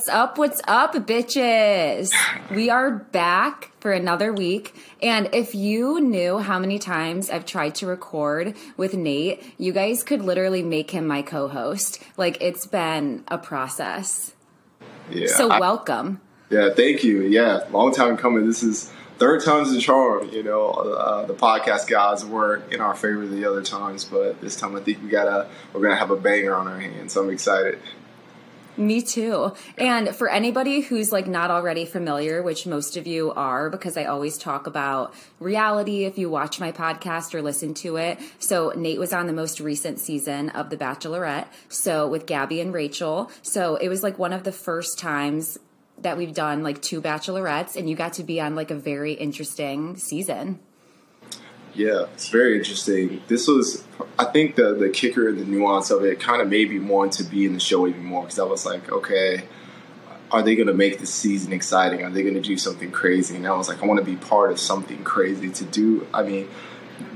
What's up? What's up, bitches? We are back for another week. And if you knew how many times I've tried to record with Nate, you guys could literally make him my co host. Like, it's been a process. Yeah. So, I- welcome. yeah, thank you. Yeah, long time coming. This is third time's the charm. You know, uh, the podcast guys weren't in our favor the other times, but this time I think we gotta we're gonna have a banger on our hands. So I'm excited. Me too. And for anybody who's like not already familiar, which most of you are, because I always talk about reality if you watch my podcast or listen to it. So Nate was on the most recent season of The Bachelorette. So with Gabby and Rachel. So it was like one of the first times that we've done like two bachelorettes and you got to be on like a very interesting season. Yeah, it's very interesting. This was, I think, the the kicker and the nuance of it kind of made me want to be in the show even more because I was like, okay, are they going to make this season exciting? Are they going to do something crazy? And I was like, I want to be part of something crazy to do. I mean,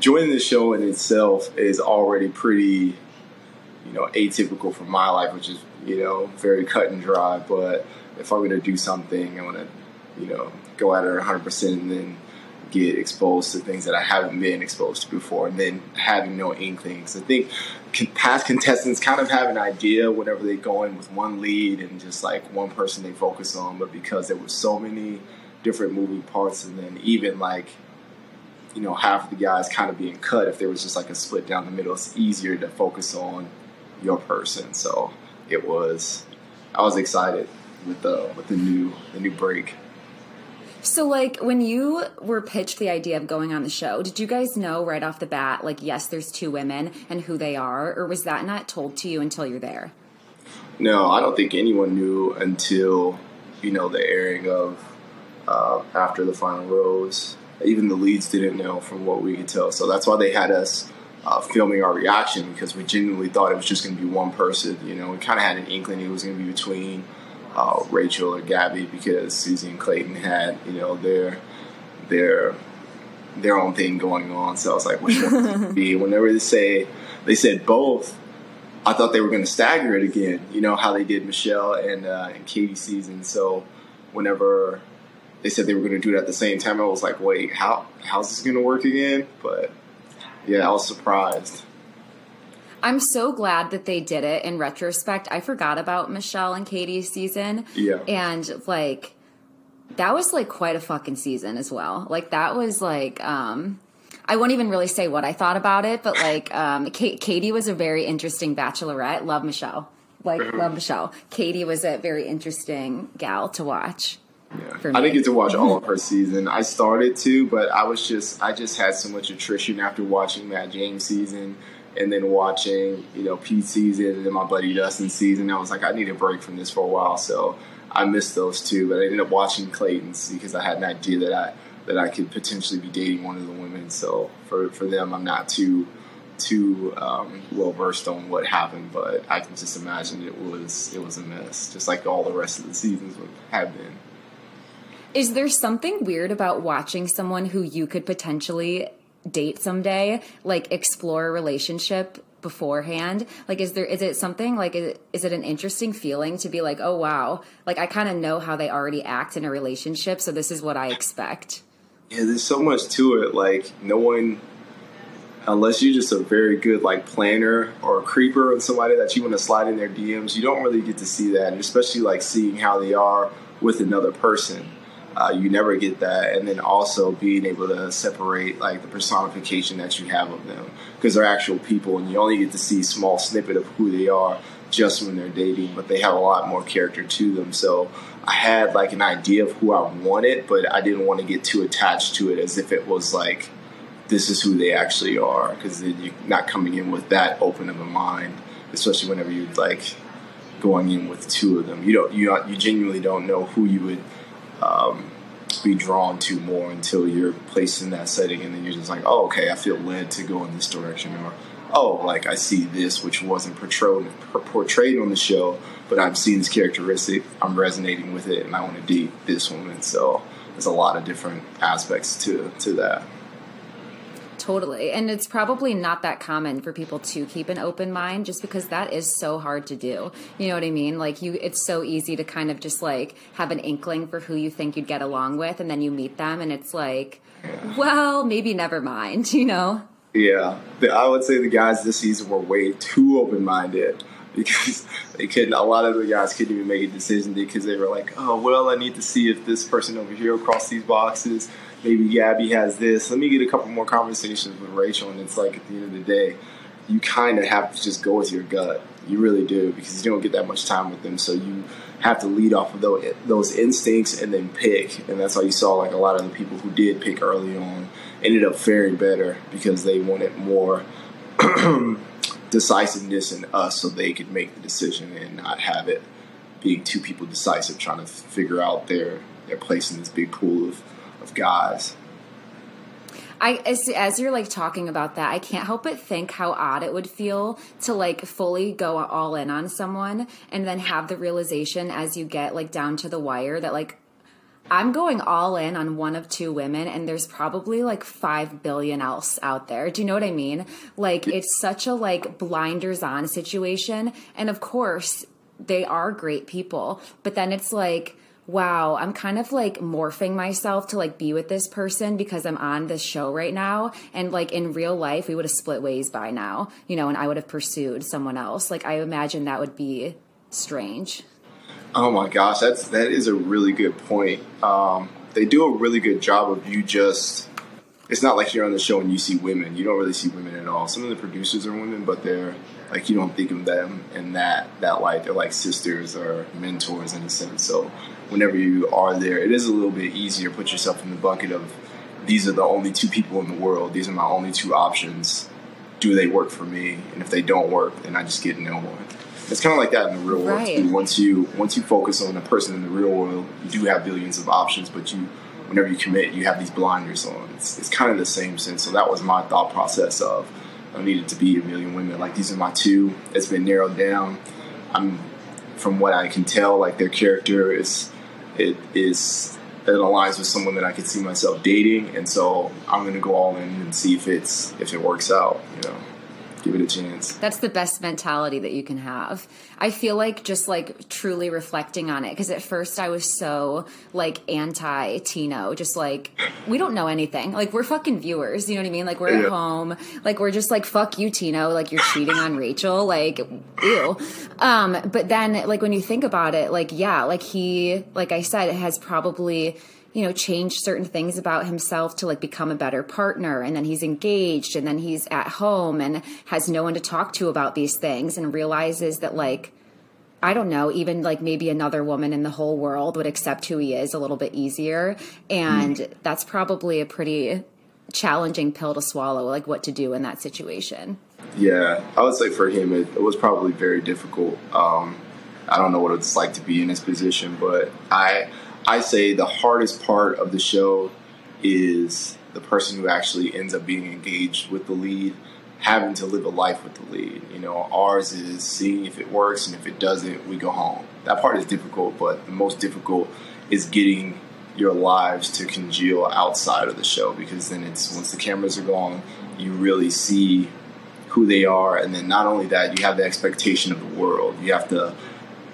joining the show in itself is already pretty, you know, atypical for my life, which is you know very cut and dry. But if I'm going to do something, I want to, you know, go at it 100 percent and then get exposed to things that I haven't been exposed to before, and then having no inklings. I think past contestants kind of have an idea whenever they go in with one lead and just like one person they focus on, but because there were so many different moving parts, and then even like you know half of the guys kind of being cut, if there was just like a split down the middle, it's easier to focus on your person. So it was, I was excited with the with the new the new break. So, like, when you were pitched the idea of going on the show, did you guys know right off the bat, like, yes, there's two women and who they are, or was that not told to you until you're there? No, I don't think anyone knew until you know the airing of uh, after the final rose. Even the leads didn't know from what we could tell. So that's why they had us uh, filming our reaction because we genuinely thought it was just going to be one person. You know, we kind of had an inkling it was going to be between uh, Rachel or Gabby because Susie and Clayton had you know their their their own thing going on. So I was like, which one be? Whenever they say they said both, I thought they were going to stagger it again. You know how they did Michelle and uh, and Katie's season. So whenever they said they were going to do it at the same time, I was like, wait, how how's this going to work again? But yeah, I was surprised. I'm so glad that they did it in retrospect. I forgot about Michelle and Katie's season. Yeah. And, like, that was, like, quite a fucking season as well. Like, that was, like, um, I won't even really say what I thought about it, but, like, um, Kate, Katie was a very interesting bachelorette. Love Michelle. Like, love Michelle. Katie was a very interesting gal to watch. Yeah. I didn't get to watch all of her season. I started to, but I was just I just had so much attrition after watching Matt James season and then watching, you know, Pete season and then my buddy Dustin season. I was like, I need a break from this for a while. So I missed those two, but I ended up watching Clayton's because I had an idea that I that I could potentially be dating one of the women. So for for them I'm not too too um, well versed on what happened, but I can just imagine it was it was a mess, just like all the rest of the seasons would have been. Is there something weird about watching someone who you could potentially date someday, like explore a relationship beforehand? Like, is there, is it something like, is it, an interesting feeling to be like, oh wow, like I kind of know how they already act in a relationship, so this is what I expect? Yeah, there's so much to it. Like no one, unless you're just a very good like planner or a creeper and somebody that you want to slide in their DMs, you don't really get to see that. And especially like seeing how they are with another person, uh, you never get that. And then also being able to separate like the personification that you have of them because they're actual people, and you only get to see small snippet of who they are just when they're dating, but they have a lot more character to them. So I had like an idea of who I wanted, but I didn't want to get too attached to it as if it was like this is who they actually are because then you're not coming in with that open of a mind, especially whenever you're like going in with two of them. You don't you you genuinely don't know who you would um, be drawn to more until you're placed in that setting, and then you're just like, oh, okay, I feel led to go in this direction, or oh, like I see this which wasn't portrayed portrayed on the show, but I'm seeing this characteristic, I'm resonating with it, and I want to date this woman. So there's a lot of different aspects to to that. Totally. And it's probably not that common for people to keep an open mind just because that is so hard to do. You know what I mean? Like you it's so easy to kind of just like have an inkling for who you think you'd get along with and then you meet them and it's like well, maybe never mind, you know. Yeah. I would say the guys this season were way too open-minded because they couldn't. A lot of the guys couldn't even make a decision because they were like, "Oh, well, I need to see if this person over here across these boxes maybe Gabby has this. Let me get a couple more conversations with Rachel. And it's like at the end of the day, you kind of have to just go with your gut. You really do because you don't get that much time with them. So you have to lead off of those, instincts and then pick. And that's why you saw like a lot of the people who did pick early on ended up faring better because they wanted more decisiveness in us so they could make the decision and not have it being two people decisive trying to figure out their their place in this big pool of guys. I as, as, you're like talking about that, I can't help but think how odd it would feel to like fully go all in on someone and then have the realization as you get like down to the wire that like I'm going all in on one of two women and there's probably like 5 billion else out there. Do you know what I mean? Like it's such a like blinders on situation and of course they are great people, but then it's like wow, I'm kind of like morphing myself to like be with this person because I'm on this show right now. And like in real life, we would have split ways by now, you know, and I would have pursued someone else. Like I imagine that would be strange. Oh my gosh, that's that is a really good point. Um, they do a really good job of you just. It's not like you're on the show and you see women. You don't really see women at all. Some of the producers are women, but they're like you don't think of them in that that light. They're like sisters or mentors in a sense. So whenever you are there, it is a little bit easier to put yourself in the bucket of these are the only two people in the world. These are my only two options. Do they work for me? And if they don't work, then I just get no one. It's kind of like that in the real world right. too. Once you once you focus on a person in the real world, you do have billions of options, but you whenever you commit, you have these blinders on. It's, it's kind of the same sense. So that was my thought process of I needed to be a million women. Like these are my two. It's been narrowed down. I'm from what I can tell, like their character is it is it aligns with someone that I could see myself dating, and so I'm going to go all in and see if it's if it works out. You know give it a chance. That's the best mentality that you can have. I feel like just like truly reflecting on it because at first I was so like anti Tino, just like we don't know anything. Like we're fucking viewers, you know what I mean? Like we're yeah. at home, like we're just like fuck you Tino, like you're cheating on Rachel, like ew. Um, but then like when you think about it, like yeah, like he, like I said, has probably you know, change certain things about himself to like become a better partner. And then he's engaged and then he's at home and has no one to talk to about these things and realizes that like, I don't know, even like maybe another woman in the whole world would accept who he is a little bit easier. And mm. that's probably a pretty challenging pill to swallow, like what to do in that situation. Yeah, I would say for him, it, it was probably very difficult. Um, I don't know what it's like to be in his position, but I I say the hardest part of the show is the person who actually ends up being engaged with the lead having to live a life with the lead. You know, ours is seeing if it works, and if it doesn't, we go home. That part is difficult, but the most difficult is getting your lives to congeal outside of the show because then it's once the cameras are gone, you really see who they are, and then not only that, you have the expectation of the world. You have to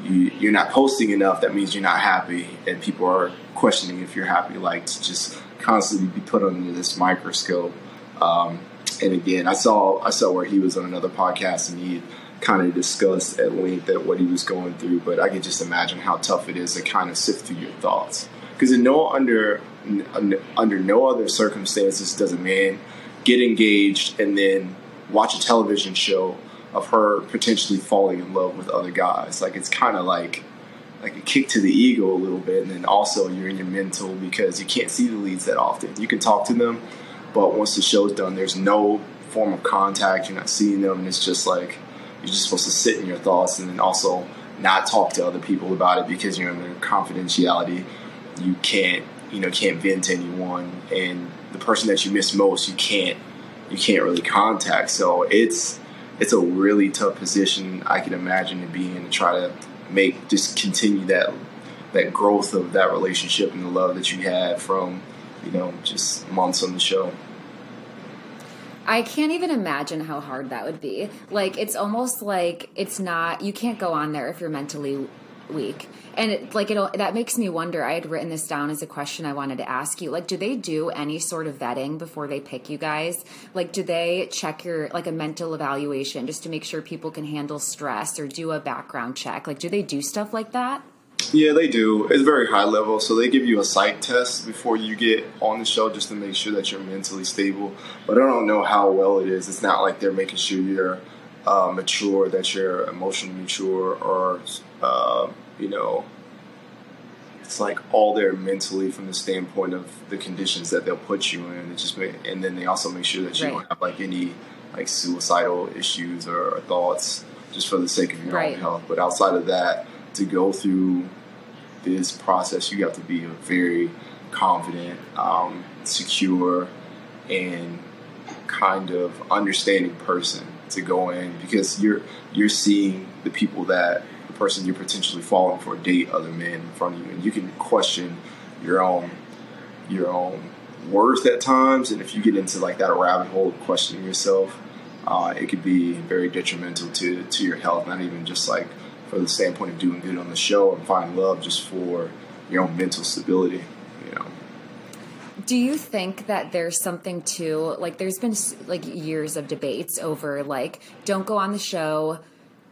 you, you're not posting enough, that means you're not happy, and people are questioning if you're happy. Like to just constantly be put under this microscope. Um, and again, I saw I saw where he was on another podcast, and he kind of discussed at length that what he was going through. But I could just imagine how tough it is to kind of sift through your thoughts, because in no under under no other circumstances does a man get engaged and then watch a television show of her potentially falling in love with other guys. Like it's kind of like like a kick to the ego a little bit, and then also you're in your mental because you can't see the leads that often. You can talk to them, but once the show's done, there's no form of contact. You're not seeing them, and it's just like you're just supposed to sit in your thoughts, and then also not talk to other people about it because you're under confidentiality. You can't, you know, can't vent to anyone, and the person that you miss most, you can't, you can't really contact. So it's it's a really tough position I can imagine to be in to try to make just continue that that growth of that relationship and the love that you had from you know just months on the show. I can't even imagine how hard that would be. Like, it's almost like it's not, you can't go on there if you're mentally week and it, like it that makes me wonder i had written this down as a question i wanted to ask you like do they do any sort of vetting before they pick you guys like do they check your like a mental evaluation just to make sure people can handle stress or do a background check like do they do stuff like that yeah, they do. It's very high level, so they give you a psych test before you get on the show just to make sure that you're mentally stable. But I don't know how well it is. It's not like they're making sure you're uh, mature, that you're emotionally mature, or uh, you know, it's like all there mentally from the standpoint of the conditions that they'll put you in. It just make, and then they also make sure that you right. don't have like any like suicidal issues or, or, thoughts just for the sake of your right. own health. But outside of that, to go through this process, you have to be a very confident, um, secure, and kind of understanding person to go in because you're you're seeing the people that the person you're potentially falling for date other men in front of you, and you can question your own your own worth at times. And if you get into like that rabbit hole of questioning yourself, uh, it could be very detrimental to to your health. Not even just like for the standpoint of doing good on the show and finding love, just for your own mental stability. Do you think that there's something to like? There's been like years of debates over like, don't go on the show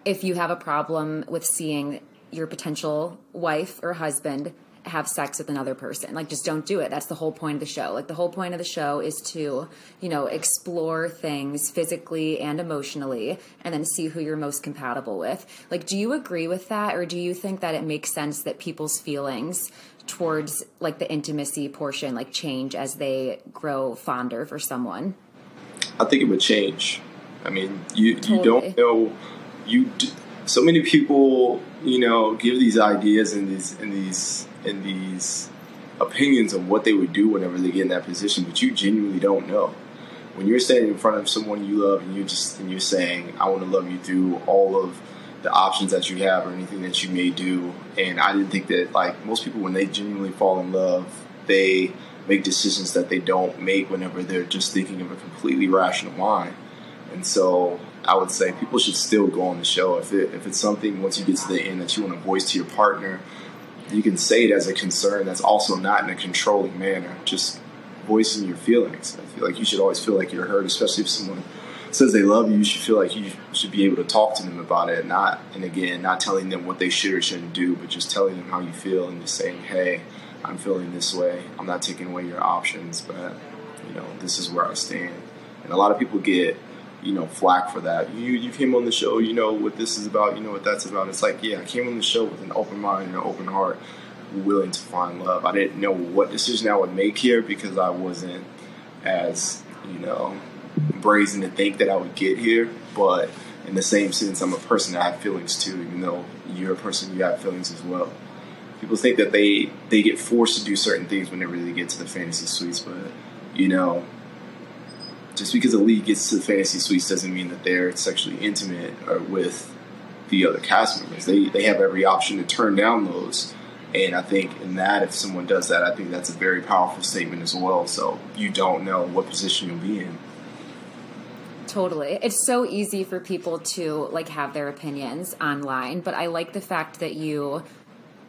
if you have a problem with seeing your potential wife or husband have sex with another person. Like, just don't do it. That's the whole point of the show. Like, the whole point of the show is to, you know, explore things physically and emotionally and then see who you're most compatible with. Like, do you agree with that? Or do you think that it makes sense that people's feelings towards, like, the intimacy portion, like, change as they grow fonder for someone? I think it would change. I mean, you, totally. you don't know, you, so many people, you know, give these ideas and these, and these, and these opinions on what they would do whenever they get in that position, but you genuinely don't know. When you're standing in front of someone you love and you just and you're saying, "I want to love you through all of the options that you have or anything that you may do," and I didn't think that like most people when they genuinely fall in love, they make decisions that they don't make whenever they're just thinking of a completely rational mind. And so I would say people should still go on the show if it, if it's something once you get to the end that you want to voice to your partner you can say it as a concern that's also not in a controlling manner. Just voicing your feelings. I feel like you should always feel like you're heard, especially if someone says they love you. You should feel like you should be able to talk to them about it. Not and again, not telling them what they should or shouldn't do, but just telling them how you feel and just saying, "Hey, I'm feeling this way. I'm not taking away your options, but you know, this is where I stand." And a lot of people get you know, flack for that. You you came on the show, you know what this is about, you know what that's about. It's like, yeah, I came on the show with an open mind and an open heart, willing to find love. I didn't know what decision I would make here because I wasn't as, you know, brazen to think that I would get here. But in the same sense, I'm a person that have feelings too, even though you're a person you have feelings as well. People think that they they get forced to do certain things whenever they get to the fantasy suites, but you know, just because a lead gets to the fantasy suites doesn't mean that they're sexually intimate or with the other cast members. They they have every option to turn down those. And I think in that, if someone does that, I think that's a very powerful statement as well. So you don't know what position you'll be in. Totally. It's so easy for people to like have their opinions online, but I like the fact that you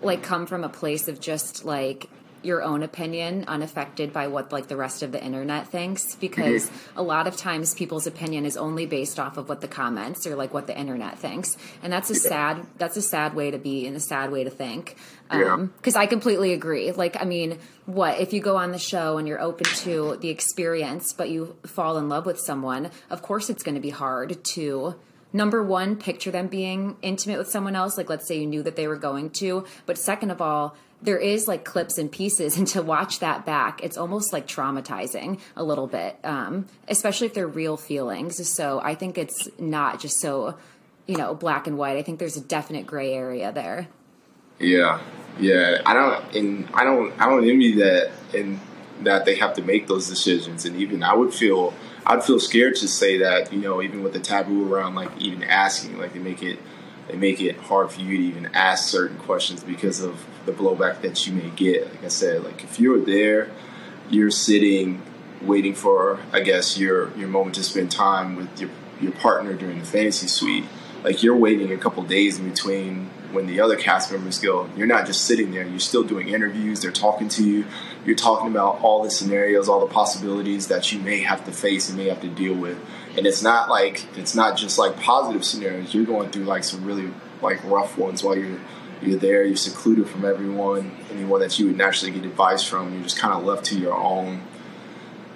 like come from a place of just like your own opinion unaffected by what like the rest of the internet thinks because mm-hmm. a lot of times people's opinion is only based off of what the comments or like what the internet thinks. And that's a yeah. sad that's a sad way to be and a sad way to think. Um because i completely agree. Like i mean what if you go on the show and you're open to the experience but you fall in love with someone of course it's going to be hard to number one picture them being intimate with someone else. Like let's say you knew that they were going to but second of all there is like clips and pieces and to watch that back it's almost like traumatizing a little bit um, especially if they're real feelings. So i think it's not just so you know black and white. I think there's a definite gray area there. Yeah. Yeah. I don't and i don't i don't envy that and that they have to make those decisions. And even i would feel i'd feel scared to say that you know even with the taboo around like even asking like they make it they make it hard for you to even ask certain questions because of the blowback that you may get. Like I said, like if you're there, you're sitting waiting for I guess your your moment to spend time with your your partner during the fantasy suite. Like you're waiting a couple days in between when the other cast members go. You're not just sitting there. You're still doing interviews. They're talking to you. You're talking about all the scenarios, all the possibilities that you may have to face and may have to deal with. And it's not like it's not just like positive scenarios. You're going through like some really like rough ones while you're you're there. You're secluded from everyone, anyone that you would naturally get advice from. You're just kind of left to your own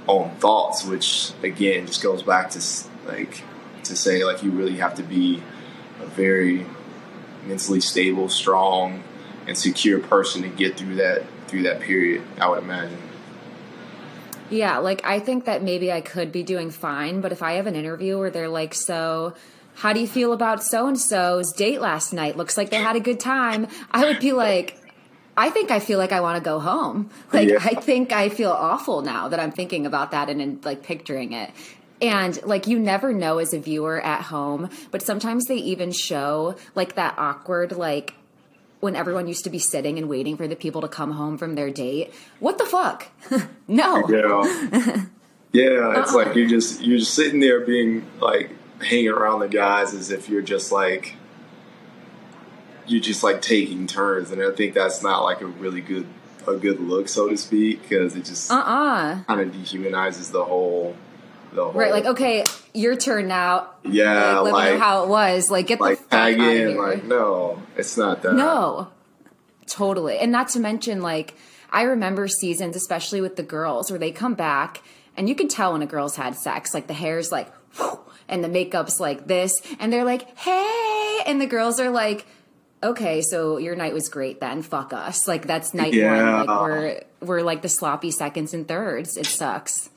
own thoughts, which again just goes back to like to say like you really have to be a very mentally stable, strong, and secure person to get through that through that period. I would imagine. Yeah, like I think that maybe I could be doing fine, but if I have an interview where they're like, "So, how do you feel about so and so's date last night? Looks like they had a good time." I would be like, I think I feel like I want to go home. Like yeah. I think I feel awful now that I'm thinking about that and, and like picturing it. And like you never know as a viewer at home, but sometimes they even show like that awkward like when everyone used to be sitting and waiting for the people to come home from their date. What the fuck? no. Yeah. Yeah, it's uh-uh. like you're just you're just sitting there being like hanging around the guys as if you're just like you're just like taking turns, and I think that's not like a really good a good look, so to speak, because it just uh-uh. kind of dehumanizes the whole the whole right. Like, okay, your turn now. Yeah, like, like how it was. Like, get like the tag in. Like, no, it's not that. No, totally, and not to mention like. I remember seasons, especially with the girls, where they come back and you can tell when a girl's had sex. Like the hair's like, whew, and the makeup's like this, and they're like, hey, and the girls are like, okay, so your night was great then. Fuck us. Like that's night yeah. one. Like we're we're like the sloppy seconds and thirds. It sucks.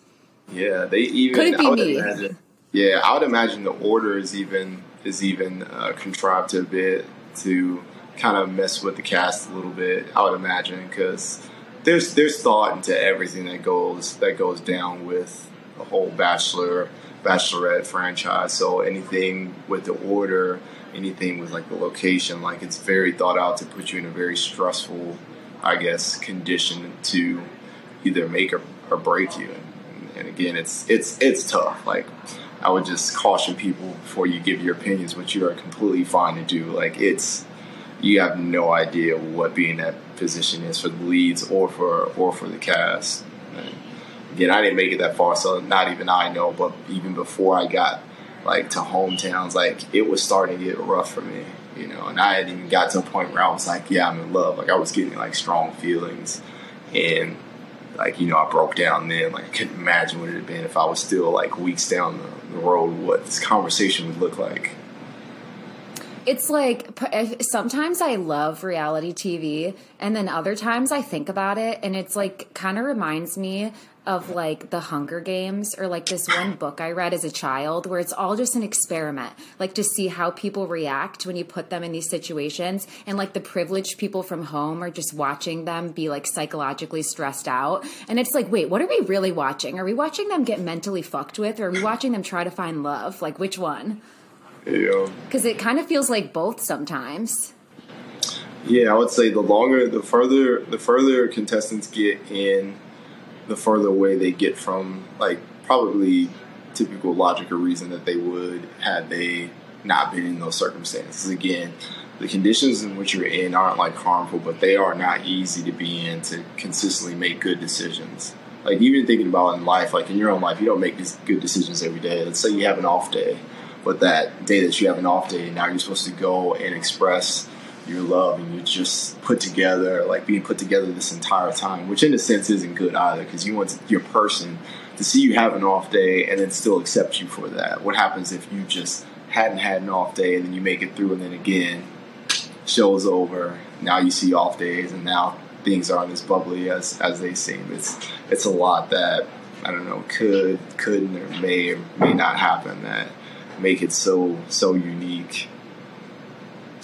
Yeah, they even could it be me? Imagine, yeah, I would imagine the order is even is even uh, contrived a bit to kind of mess with the cast a little bit. I would imagine because there's there's thought into everything that goes that goes down with the whole Bachelor Bachelorette franchise. So anything with the order anything with like the location. Like it's very thought out to put you in a very stressful, I guess, condition to either make or, or break you. And, again, it's it's it's tough. Like I would just caution people before you give your opinions, which you are completely fine to do. Like it's you have no idea what being that position is for the leads or for or for the cast. And again, I didn't make it that far, so not even I know. But even before I got like to hometowns, like it was starting to get rough for me, you know. And I hadn't even got to a point where I was like, yeah, I'm in love. Like I was getting like strong feelings, and like you know, I broke down then. Like I couldn't imagine what it had been if I was still like weeks down the, the road, what this conversation would look like. It's like sometimes I love reality TV, and then other times I think about it, and it's like kind of reminds me of like the Hunger Games or like this one book I read as a child where it's all just an experiment, like to see how people react when you put them in these situations. And like the privileged people from home are just watching them be like psychologically stressed out. And it's like, wait, what are we really watching? Are we watching them get mentally fucked with or are we watching them try to find love? Like which one? Yeah. Because it kind of feels like both sometimes. Yeah, I would say the longer, the further, the further contestants get in the further away they get from like probably typical logic or reason that they would had they not been in those circumstances. Again, the conditions in which you're in aren't like harmful, but they are not easy to be in to consistently make good decisions. Like even thinking about in life, like in your own life, you don't make good decisions every day. Let's say you have an off day, but that day that you have an off day, now you're supposed to go and express your love and you're just put together, like being put together this entire time, which in a sense isn't good either because you want your person to see you have an off day and then still accept you for that. What happens if you just hadn't had an off day and then you make it through and then again, show's over, now you see off days and now things aren't as bubbly as, as they seem. It's, it's a lot that, I don't know, could, couldn't or may or may not happen that make it so, so unique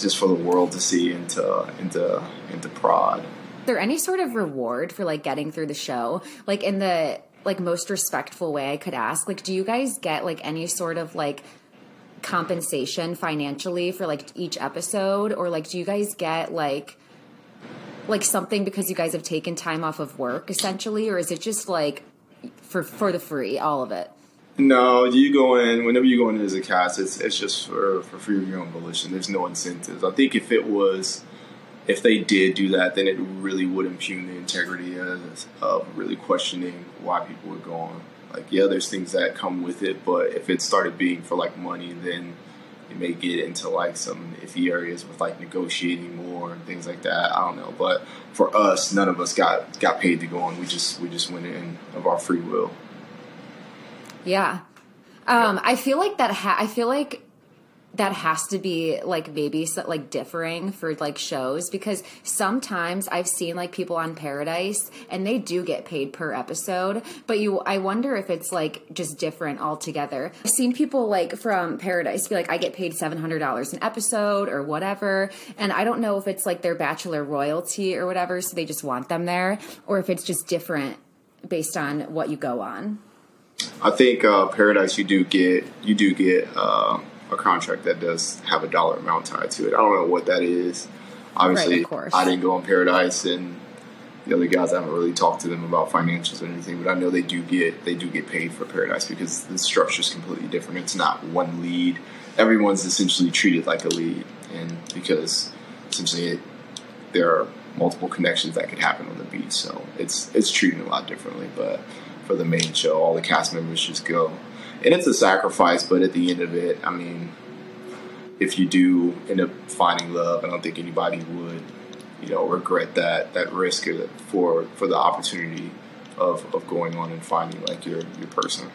just for the world to see into into into prod. Is there any sort of reward for like getting through the show? Like in the like most respectful way I could ask, like do you guys get like any sort of like compensation financially for like each episode or like do you guys get like like something because you guys have taken time off of work essentially or is it just like for for the free, all of it? No, you go in whenever you go in as a cast. It's it's just for for free of your own volition. There's no incentives. I think if it was, if they did do that, then it really would impugn the integrity of, of really questioning why people would go on. Like, yeah, there's things that come with it, but if it started being for like money, then it may get into like some iffy areas with like negotiating more and things like that. I don't know, but for us, none of us got got paid to go on. We just we just went in of our free will. Yeah. Um, I feel like that. Ha- I feel like that has to be like maybe so, like differing for like shows because sometimes I've seen like people on Paradise and they do get paid per episode, but you I wonder if it's like just different altogether. I've seen people like from Paradise be like I get paid $700 an episode or whatever, and I don't know if it's like their bachelor royalty or whatever so they just want them there or if it's just different based on what you go on. I think uh, Paradise you do get you do get uh, a contract that does have a dollar amount tied to it. I don't know what that is. Obviously, right, I didn't go on Paradise, and the other guys I haven't really talked to them about financials or anything. But I know they do get they do get paid for Paradise because the structure is completely different. It's not one lead. Everyone's essentially treated like a lead, and because essentially it, there are multiple connections that could happen on the beach, so it's it's treated a lot differently. But for the main show. All the cast members just go, and it's a sacrifice. But at the end of it, I mean, if you do end up finding love, I don't think anybody would, you know, regret that that risk for for the opportunity of of going on and finding like your your person.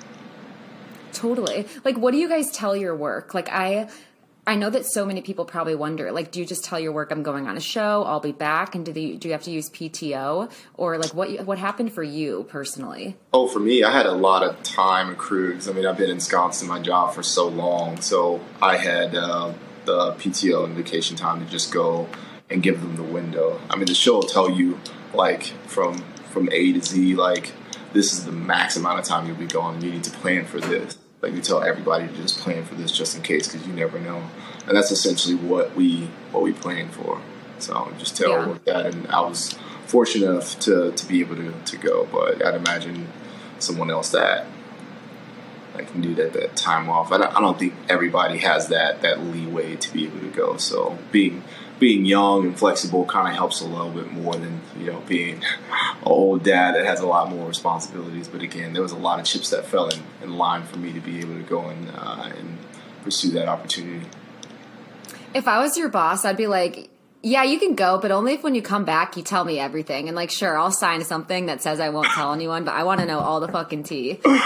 Totally. Like, what do you guys tell your work? Like, I I know that so many people probably wonder, like, do you just tell your work I'm going on a show, I'll be back, and do the, do you have to use PTO, or like what what happened for you personally? Oh, for me, I had a lot of time accrued. I mean, I've been ensconced in my job for so long, so I had uh, the PTO and vacation time to just go and give them the window. I mean, the show will tell you like from from A to Z, like this is the max amount of time you'll be gone. You need to plan for this like we tell everybody to just plan for this just in case because you never know. And that's essentially what we what we plan for. So just tell yeah. that and i was fortunate enough to, to be able to, to go but i'd imagine someone else that can do that, that time off. I don't, I don't think everybody has that that leeway to be able to go. So being being young and flexible kind of helps a little bit more than you know being an old dad that has a lot more responsibilities. But again, there was a lot of chips that fell in, in line for me to be able to go and uh, and pursue that opportunity. If I was your boss, I'd be like, yeah, you can go, but only if when you come back you tell me everything. And like, sure, I'll sign something that says I won't tell anyone, but I want to know all the fucking tea. no,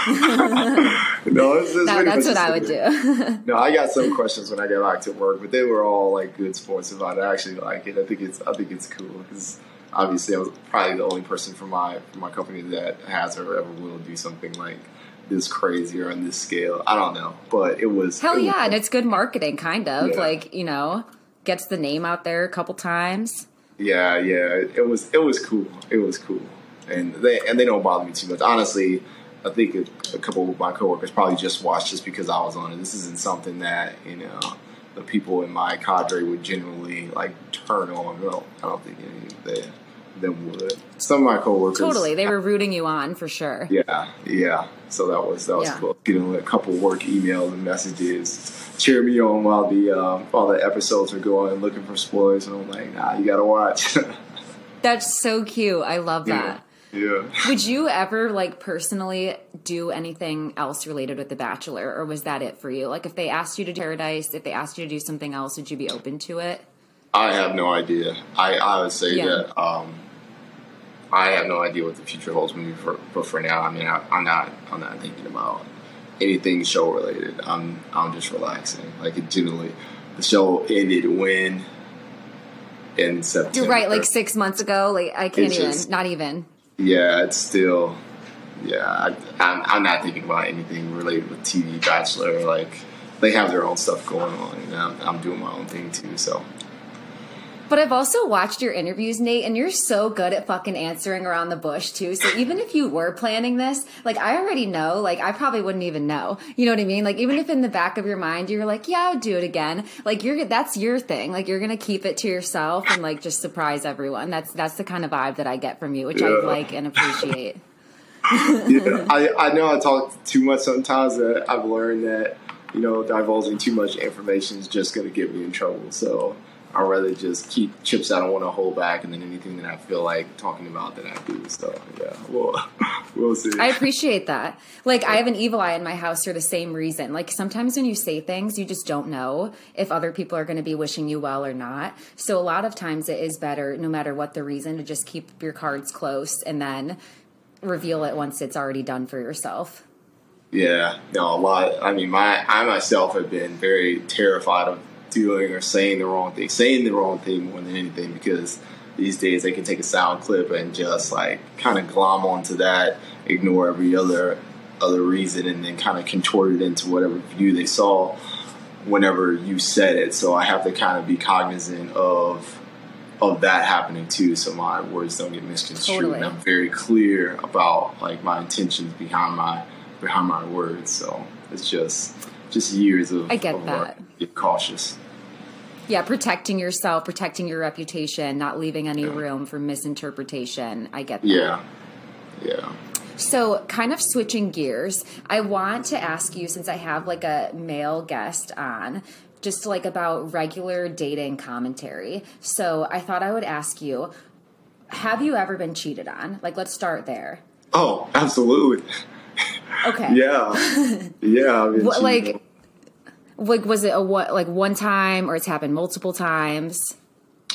no that's what I would do. no, I got some questions when I get back to work, but they were all like good sports about it. I actually like it. I think it's I think it's cool because obviously I was probably the only person from my from my company that has or ever will do something like this crazy or on this scale. I don't know, but it was hell it yeah, was, and it's good marketing, kind of yeah. like you know gets the name out there a couple times. Yeah, yeah, it was it was cool. It was cool, and they and they don't bother me too much. Honestly, I think a, a couple of my coworkers probably just watched just because I was on it. This isn't something that you know the people in my cadre would generally like turn on. Well, I don't think any of them them would. Some of my coworkers totally they were rooting you on for sure. Yeah, yeah. So that was that was yeah. cool. Getting a couple work emails and messages cheer me on while the um, while the episodes are going, looking for spoilers, and I'm like, nah, you gotta watch. That's so cute. I love that. Yeah. yeah. Would you ever like personally do anything else related with The Bachelor, or was that it for you? Like, if they asked you to do Paradise, if they asked you to do something else, would you be open to it? I have no idea. I, I would say yeah. that um, I have no idea what the future holds for me. For, but for now, I mean, I, I'm not. I'm not thinking about anything show related. I'm I'm just relaxing. Like it generally, the show ended when in September. You're right, like six months ago. Like I can't it's even, just, not even. Yeah, it's still. Yeah, I, am I'm, I'm not thinking about anything related with TV Bachelor. Like they have their own stuff going on, and I'm, I'm doing my own thing too. So but I've also watched your interviews, Nate, and you're so good at fucking answering around the bush too. So even if you were planning this, like I already know, like I probably wouldn't even know. You know what I mean? Like even if in the back of your mind you're like, yeah, I would do it again. Like you're that's your thing. Like you're gonna keep it to yourself and like just surprise everyone. That's that's the kind of vibe that I get from you, which yeah. I like and appreciate. yeah, I, I know I talk too much sometimes. That I've learned that you know divulging too much information is just going to get me in trouble. So I'd rather just keep chips I don't want to hold back, and then anything that I feel like talking about that I do. So yeah, we'll we'll see. I appreciate that. Like I have an evil eye in my house for the same reason. Like sometimes when you say things, you just don't know if other people are going to be wishing you well or not. So a lot of times it is better, no matter what the reason, to just keep your cards close and then reveal it once it's already done for yourself. Yeah, no, a lot. I mean, my I myself have been very terrified of doing or saying the wrong thing, saying the wrong thing more than anything because these days they can take a sound clip and just like kind of glom onto that, ignore every other other reason, and then kind of contort it into whatever view they saw whenever you said it. So I have to kind of be cognizant of of that happening too, so my words don't get misconstrued. Totally. And I'm very clear about like my intentions behind my behind my words. So it's just just years of I get of that. Get cautious. Yeah, protecting yourself, protecting your reputation, not leaving any yeah. room for misinterpretation. I get that. Yeah. Yeah. So, kind of switching gears, I want to ask you since I have like a male guest on, just like about regular dating commentary. So, I thought I would ask you have you ever been cheated on? Like, let's start there. Oh, absolutely. Okay. yeah. Yeah. Like, like was it a what like one time or it's happened multiple times?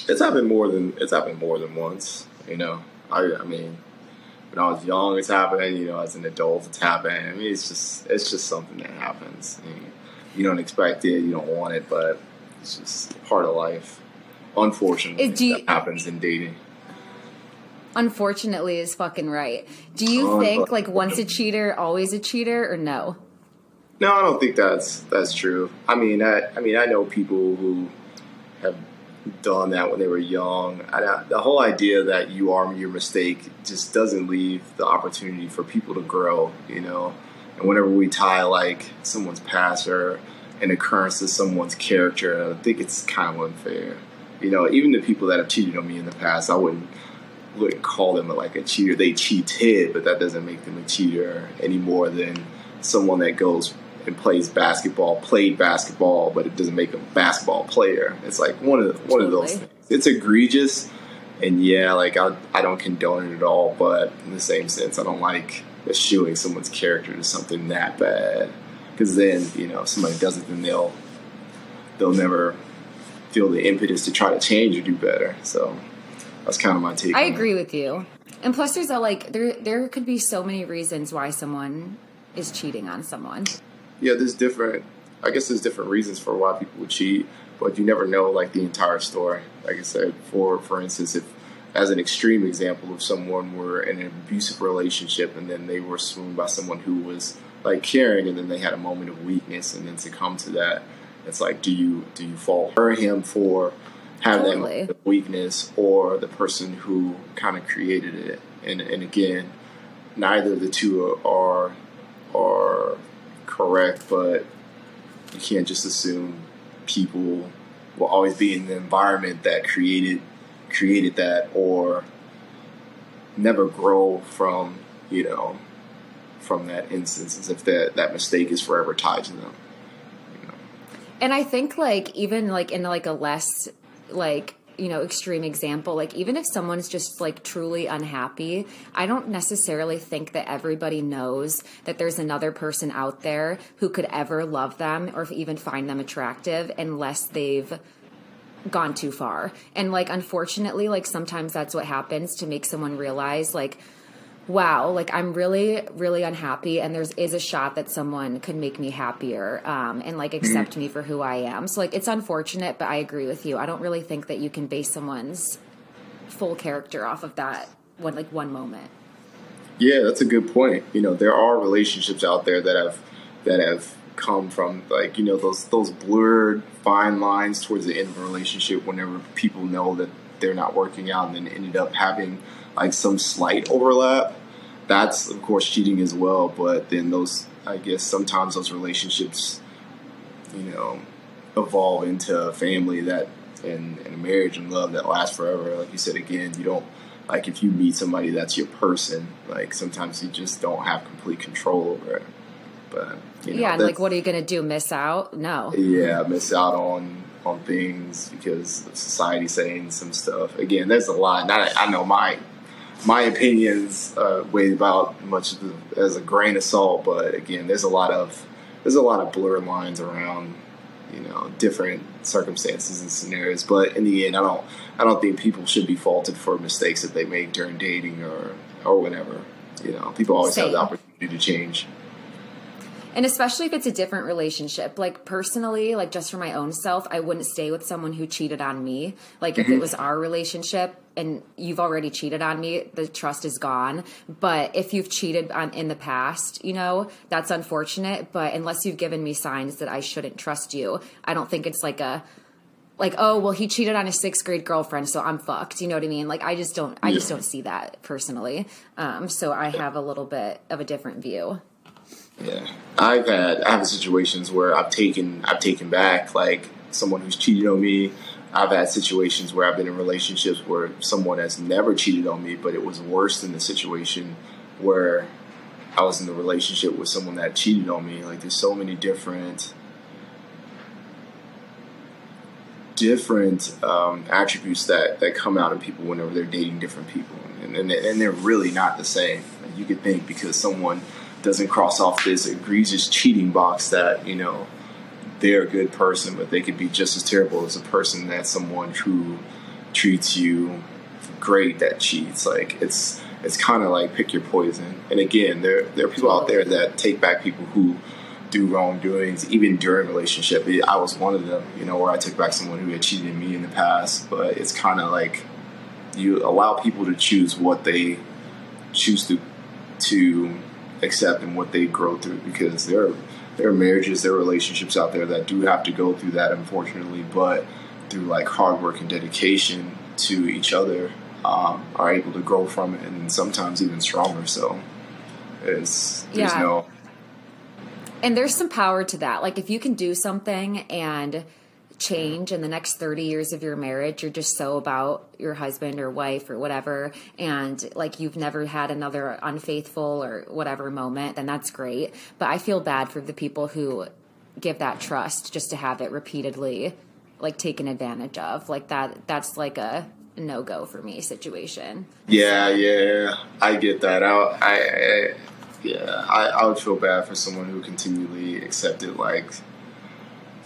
It's happened more than it's happened more than once. You know, I I mean, when I was young, it's happened. You know, as an adult, it's happened. I mean, it's just it's just something that happens. I mean, you don't expect it, you don't want it, but it's just part of life. Unfortunately, it, you, that happens in dating. Unfortunately, is fucking right. Do you oh, think like once a cheater, always a cheater, or no? No, I don't think that's that's true. I mean, I, I mean, I know people who have done that when they were young. I, the whole idea that you are your mistake just doesn't leave the opportunity for people to grow. You know, and whenever we tie like someone's past or an occurrence to someone's character, I think it's kind of unfair. You know, even the people that have cheated on me in the past, I wouldn't wouldn't call them like a cheater. They cheated, but that doesn't make them a cheater any more than someone that goes and plays basketball, played basketball, but it doesn't make him a basketball player. It's like one of the, one totally. of those things. It's egregious, and yeah, like I, I don't condone it at all. But in the same sense, I don't like eschewing someone's character to something that bad, because then you know if somebody does it, then they'll they'll never feel the impetus to try to change or do better. So that's kind of my take. I agree with you. And plus, there's a like there there could be so many reasons why someone is cheating on someone yeah, there's different. I guess there's different reasons for why people would cheat, but you never know like the entire story. Like I said, for for instance, if as an extreme example if someone were in an abusive relationship and then they were swooned by someone who was like caring and then they had a moment of weakness and then succumb to that, it's like do you do you fall for him for having totally. that weakness or the person who kind of created it? And and again, neither of the two are are correct, but you can't just assume people will always be in the environment that created created that or never grow from you know from that instance as if that that mistake is forever tied to them you know? and i think like even like in like a less like you know extreme example like even if someone's just like truly unhappy i don't necessarily think that everybody knows that there's another person out there who could ever love them or even find them attractive unless they've gone too far. And like unfortunately like sometimes that's what happens to make someone realize like wow, like I'm really, really unhappy, and there's is a shot that someone could make me happier um, and like accept mm-hmm. me for who I am. So like it's unfortunate, but I agree with you. I don't really think that you can base someone's full character off of that one like one moment. Yeah, that's a good point. You know, there are relationships out there that have that have come from like you know those those blurred fine lines towards the end of a relationship whenever people know that they're not working out and then ended up having like some slight overlap that's of course cheating as well. But then those, I guess, sometimes those relationships, you know, evolve into a family that and, and a marriage and love that lasts forever. Like you said again, you don't like if you meet somebody that's your person, like sometimes you just don't have complete control over it. But you know, yeah, and like what are you gonna do? Miss out? No. Yeah, miss out on on things because of society saying some stuff. Again, there's a lot. And I, know my my opinions uh, weigh about much as a grain of salt, but again, there's a lot of there's a lot of blurred lines around you know different circumstances and scenarios. But in the end, I don't I don't think people should be faulted for mistakes that they make during dating or or whenever. You know, people always Same. have the opportunity to change and especially if it's a different relationship. Like personally like just for my own self i wouldn't stay with someone who cheated on me. Like mm-hmm. if it mm-hmm. was our relationship and you've already cheated on me the trust is gone. But if you've cheated on in the past you know that's unfortunate. But unless you've given me signs that i shouldn't trust you i don't think it's like a like oh well he cheated on his sixth grade girlfriend so i'm fucked. You know what i mean? Like i just don't i just don't see that personally. Um, so i have a little bit of a different view yeah, I've had I have situations where I've taken I've taken back like someone who's cheated on me. I've had situations where I've been in relationships where someone has never cheated on me, but it was worse than the situation where I was in the relationship with someone that cheated on me. Like there's so many different different um, attributes that, that come out of people whenever they're dating different people, and, and, and they're really not the same. You could think because someone doesn't cross off this egregious cheating box that you know they're a good person, but they could be just as terrible as a person that's someone who treats you great that cheats. Like it's it's kind of like pick your poison. And again, there there are people out there that take back people who do wrongdoings, even during relationship. I was one of them, you know, where I took back someone who had cheated me in the past. But it's kind of like you allow people to choose what they choose to to accept and what they grow through because there are there are marriages, there are relationships out there that do have to go through that, unfortunately, but through like hard work and dedication to each other, um, are able to grow from it and sometimes even stronger. So it's there's yeah. no and there's some power to that. Like if you can do something and change in the next 30 years of your marriage you're just so about your husband or wife or whatever and like you've never had another unfaithful or whatever moment then that's great. But i feel bad for the people who give that trust just to have it repeatedly like taken advantage of. Like that that's like a no go for me situation. Yeah yeah i get that. I, I, I yeah I, I would feel bad for someone who continually accepted like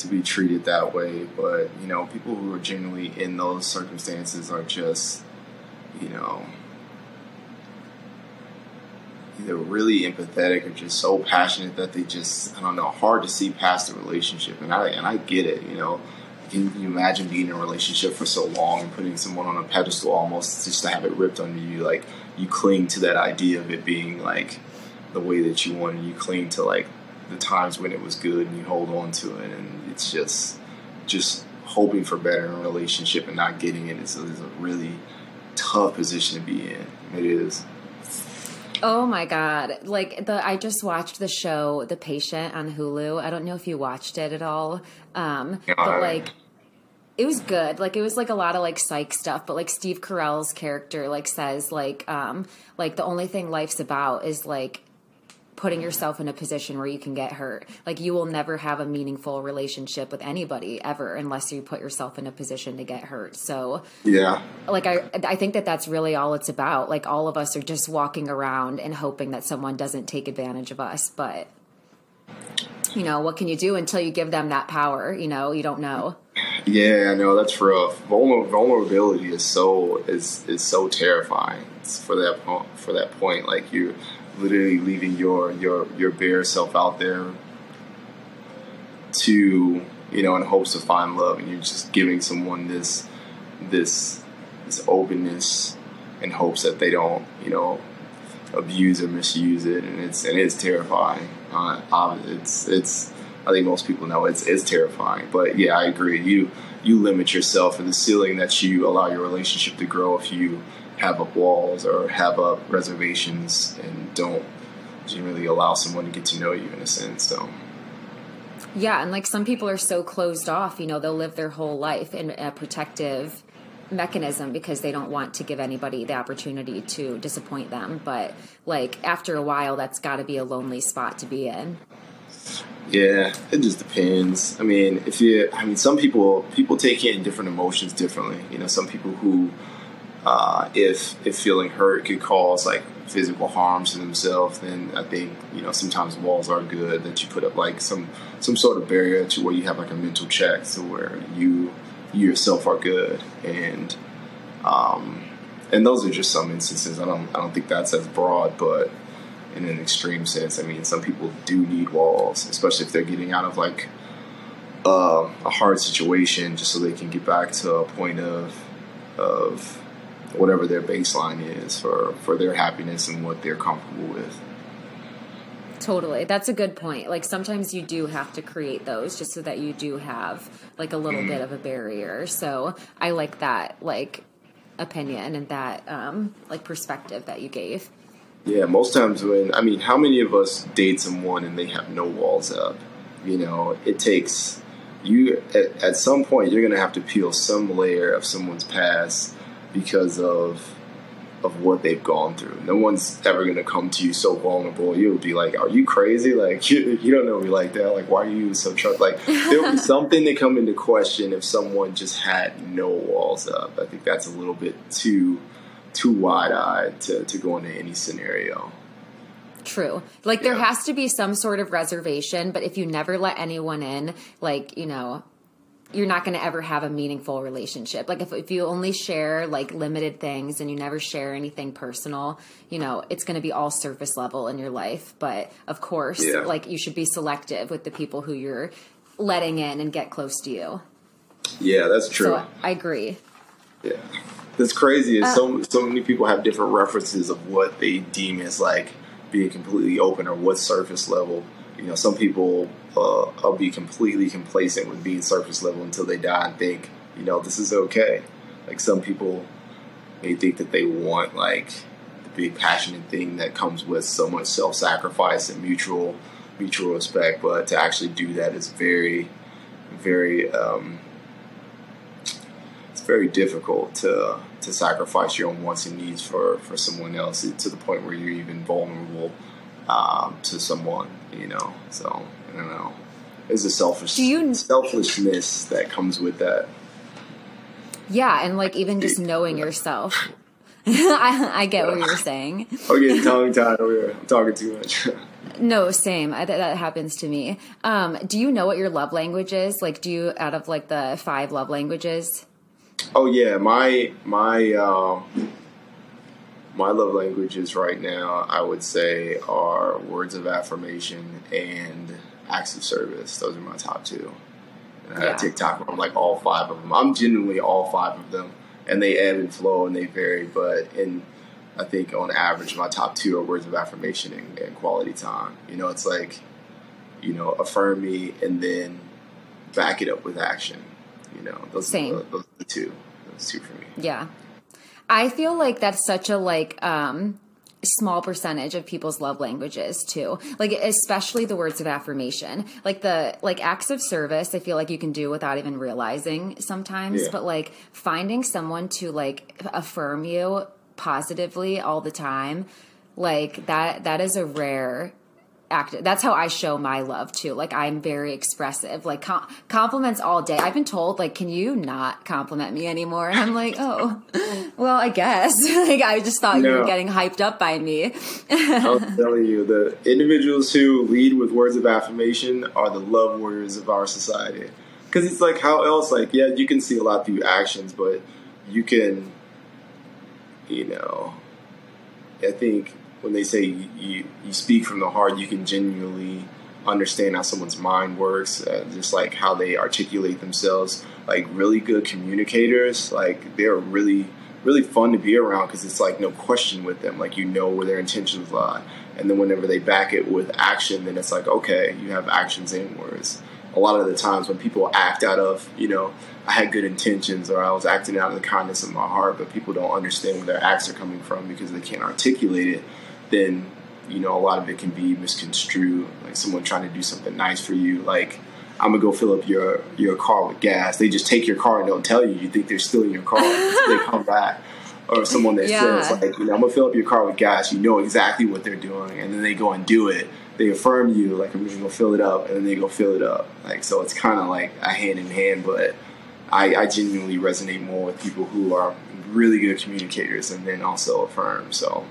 to be treated that way. But you know, people who are genuinely in those circumstances are just, you know, either really empathetic or just so passionate that they just I don't know hard to see past the relationship. And I and I get it. You know, can you imagine being in a relationship for so long and putting someone on a pedestal almost just to have it ripped under you? Like you cling to that idea of it being like the way that you want, and you cling to like the times when it was good and you hold on to it and it's just just hoping for better in a relationship and not getting it is a, is a really tough position to be in it is Oh my god! Like the I just watched the show The Patient on Hulu. I don't know if you watched it at all, um, but like it was good. Like it was like a lot of like psych stuff, but like Steve Carell's character like says like um like the only thing life's about is like putting yourself in a position where you can get hurt. Like you will never have a meaningful relationship with anybody ever unless you put yourself in a position to get hurt. So yeah, like I I think that that's really all it's about. Like all of us are just walking around and hoping that someone doesn't take advantage of us, but you know what can you do until you give them that power? You know you don't know. Yeah, I know that's rough. Vulner- vulnerability is so is is so terrifying it's for that. For that point, like you literally leaving your your your bare self out there to you know in hopes to find love and you're just giving someone this this this openness in hopes that they don't you know abuse or misuse it and it's and it's terrifying. Uh, it's it's I think most people know it's it's terrifying but yeah I agree. You you limit yourself and the ceiling that you allow your relationship to grow if you have up walls or have up reservations and don't generally allow someone to get to know you in a sense. So. Yeah, and like some people are so closed off, you know, they'll live their whole life in a protective mechanism because they don't want to give anybody the opportunity to disappoint them. But like after a while, that's got to be a lonely spot to be in. Yeah, it just depends. I mean, if you, I mean, some people people take in different emotions differently. You know, some people who, uh, if if feeling hurt could cause like physical harms to themselves, then I think you know sometimes walls are good that you put up like some some sort of barrier to where you have like a mental check to where you you yourself are good and um and those are just some instances. I don't I don't think that's as broad, but in an extreme sense, I mean, some people do need walls, especially if they're getting out of like uh, a hard situation, just so they can get back to a point of of whatever their baseline is for for their happiness and what they're comfortable with. Totally. That's a good point. Like sometimes you do have to create those just so that you do have like a little mm. bit of a barrier. So I like that like opinion and that um like perspective that you gave. Yeah, most times when I mean, how many of us date someone and they have no walls up? You know, it takes you at, at some point you're going to have to peel some layer of someone's past because of of what they've gone through. No one's ever going to come to you so vulnerable. You'll be like, "Are you crazy? Like you, you don't know me like that. Like why are you so trust?" Like there'll be something to come into question if someone just had no walls up. I think that's a little bit too too wide eyed to to go into any scenario. True. Like yeah. there has to be some sort of reservation, but if you never let anyone in, like, you know, you're not going to ever have a meaningful relationship. Like if, if you only share like limited things and you never share anything personal, you know, it's going to be all surface level in your life. But of course, yeah. like you should be selective with the people who you're letting in and get close to you. Yeah, that's true. So I agree. Yeah. That's crazy. Is uh, so so many people have different references of what they deem as like being completely open or what surface level. You know, some people uh, will be completely complacent with being surface level until they die and think, you know, this is okay. Like some people, they think that they want like the big passionate thing that comes with so much self-sacrifice and mutual mutual respect, but to actually do that is very, very, um, it's very difficult to to sacrifice your own wants and needs for for someone else to the point where you're even vulnerable um, to someone, you know. So I don't know. There's a selfish you, selfishness that comes with that. Yeah, and like even just knowing yourself. I, I, get what you're saying. I'm tongue tied over here. I'm talking too much. no, same. I, that happens to me. Um, do you know what your love language is? Like, do you out of like the five love languages? Oh yeah, my my uh, my love languages right now, I would say, are words of affirmation and acts of service. Those are my top two. And I yeah. have TikTok I'm like all five of them. I'm genuinely all five of them, and they ebb and flow and they vary. But in I think on average, my top two are words of affirmation and, and quality time. You know, it's like you know, affirm me and then back it up with action. You know, those, Same. Are, those are the two. Those two for me. Yeah. I feel like that's such a like um small percentage of people's love languages too like especially the words of affirmation like the like acts of service i feel like you can do without even realizing sometimes yeah. but like finding someone to like affirm you positively all the time like that that is a rare act that's how i show my love too. Like i'm very expressive. Like com- compliments all day. I've been told like can you not compliment me anymore? And i'm like oh well i guess. Like i just thought no. you were getting hyped up by me. I'm telling you the individuals who lead with words of affirmation are the love warriors of our society. Because it's like how else like yeah you can see a lot through actions but you can you know i think when they say you, you speak from the heart, you can genuinely understand how someone's mind works, uh, just like how they articulate themselves. Like really good communicators, like they're really really fun to be around because it's like no question with them. Like you know where their intentions lie, and then whenever they back it with action, then it's like okay, you have actions and words. A lot of the times when people act out of you know I had good intentions or I was acting out of the kindness of my heart, but people don't understand where their acts are coming from because they can't articulate it then you know a lot of it can be misconstrued like someone trying to do something nice for you like I'm gonna go fill up your your car with gas. They just take your car and don't tell you. You think they're stealing your car they come back. Or someone that Yeah. says like, you know, I'm gonna fill up your car with gas. You know exactly what they're doing, and then they go and do it. They affirm you like I'm just gonna fill it up, and then they go fill it up. Like so, it's kind of like a hand in hand. But I, I genuinely resonate more with people who are really good communicators and then also affirm. So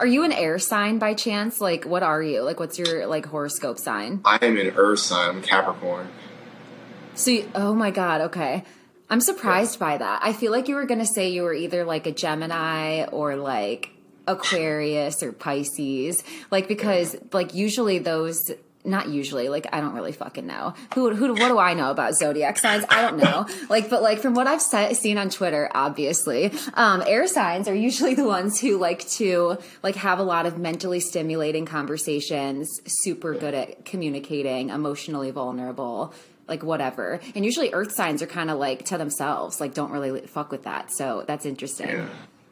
Are you an air sign by chance? Like, what are you? Like, what's your like horoscope sign? I am an Earth sign, I'm Capricorn. So, you, oh my god, okay. I'm surprised by that. I feel like you were gonna say you were either like a Gemini or like Aquarius or Pisces, like because like usually those. Not usually, like I don't really fucking know who who. What do I know about zodiac signs? I don't know. Like, but like from what I've se- seen on Twitter, obviously, um, air signs are usually the ones who like to like have a lot of mentally stimulating conversations, super good at communicating, emotionally vulnerable, like whatever. And usually earth signs are kind of like to themselves, like don't really fuck with that. So that's interesting. Yeah.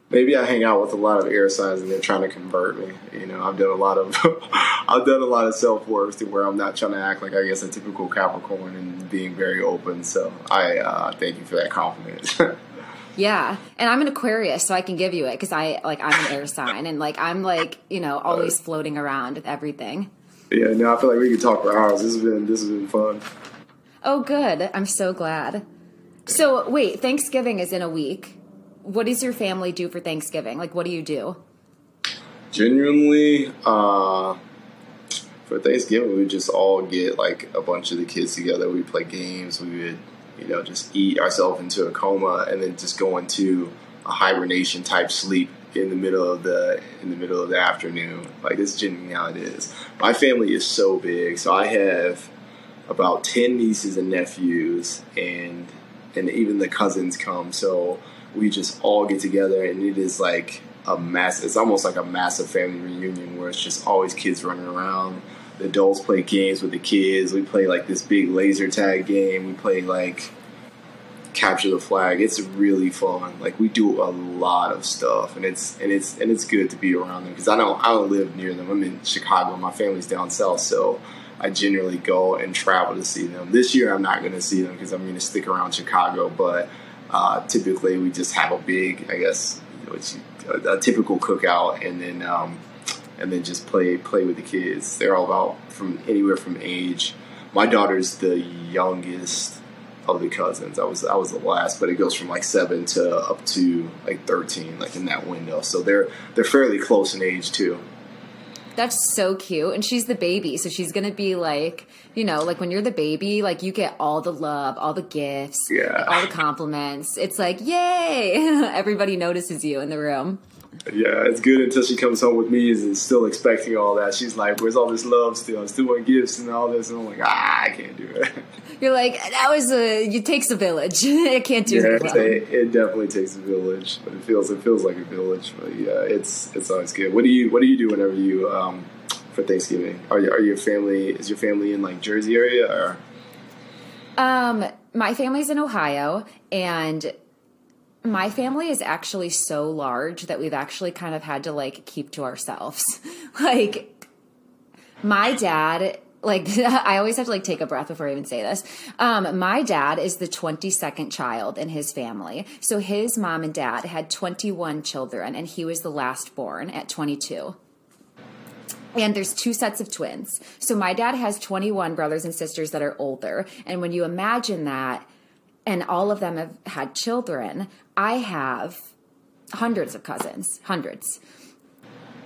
Maybe I hang out with a lot of air signs and they're trying to convert me. You know, I've done a lot of I've done a lot of self work to where I'm not trying to act like I guess a typical Capricorn and being very open. So I uh, thank you for that compliment. Yeah. And I'm an Aquarius, so I can give you it because I like I'm an air sign and like I'm like, you know, always floating around with everything. yeah, no, I feel like we could talk for hours. This has been this has been fun. Oh, good. I'm so glad. So, wait, Thanksgiving is in a week. What does your family do for Thanksgiving? Like, what do you do? Genuinely, uh, for Thanksgiving, we just all get like a bunch of the kids together. We play games. We would, you know, just eat ourselves into a coma and then just go into a hibernation type sleep in the middle of the in the middle of the afternoon. Like this is genuinely how it is. My family is so big, so I have about ten nieces and nephews, and and even the cousins come. So we just all get together, and it is like a mass. It's almost like a massive family reunion where it's just always kids running around. The adults play games with the kids. We play like this big laser tag game. We play like capture the flag. It's really fun. Like we do a lot of stuff, and it's and it's and it's good to be around them because I don't I don't live near them. I'm in Chicago. My family's down south, so I generally go and travel to see them. This year, I'm not going to see them because I'm going to stick around Chicago. But uh, typically, we just have a big, I guess, a, a typical cookout, and then um, and then just play play with the kids. They're all about from anywhere from age. My daughter's the youngest of the cousins. I was I was the last, but it goes from like seven to up to like thirteen, like in that window. So they're they're fairly close in age too. That's so cute. And she's the baby. So she's going to be like, you know, like when you're the baby, like you get all the love, all the gifts, Yeah. all the compliments. It's like, yay. Everybody notices you in the room. Yeah, it's good until she comes home with me and is still expecting all that. She's like, "Where's all this love still? I still want gifts and all this." And I'm like, "Ah, I can't do it." You're like, that was a, it takes a village. I can't do yeah, it a, it definitely takes a village, but it feels it feels like a village. But yeah, it's it's always good. What do you What do you do whenever you um, for Thanksgiving? Are you, are your family is your family in like Jersey area or? Um, my family's in Ohio, and my family is actually so large that we've actually kind of had to like keep to ourselves. like, my dad. Like I always have to like take a breath before I even say this. Um, my dad is the 22nd child in his family. So his mom and dad had 21 children and he was the last born at 22 and there's two sets of twins. So my dad has 21 brothers and sisters that are older. And when you imagine that, and all of them have had children, I have hundreds of cousins, hundreds.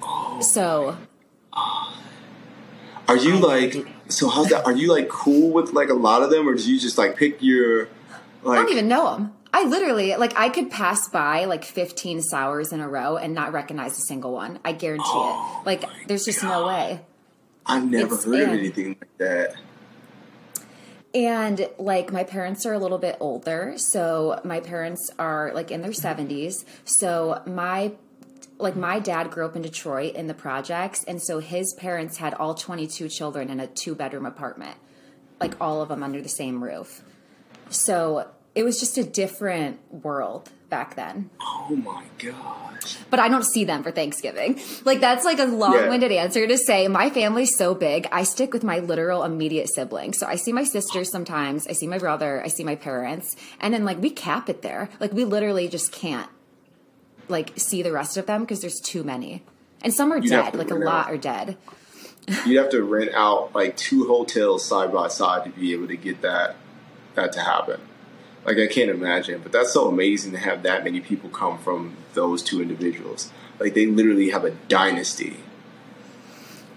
Oh so Are you like so? How's that? Are you like cool with like a lot of them, or do you just like pick your I don't even know them. I literally, like, I could pass by like 15 Sauers in a row and not recognize a single one. I guarantee it. Oh like, there's just no way. I've never it's- heard of anything like that. And like my parents are a little bit older, so my parents are like in their 70s. So my like my dad grew up in Detroit in the projects and so his parents had all 22 children in a two bedroom apartment. Like all of them under the same roof. So it was just a different world back then. Oh my gosh. But I don't see them for Thanksgiving. Like that's like a long-winded yeah. answer to say my family's so big. I stick with my literal immediate siblings. So I see my sisters sometimes, I see my brother, I see my parents, and then like we cap it there. Like we literally just can't like see the rest of them because there's too many. And some are You'd dead, like a lot out. are dead. You'd have to rent out like two hotels side by side to be able to get that that to happen. Like I can't imagine, but that's so amazing to have that many people come from those two individuals. Like they literally have a dynasty.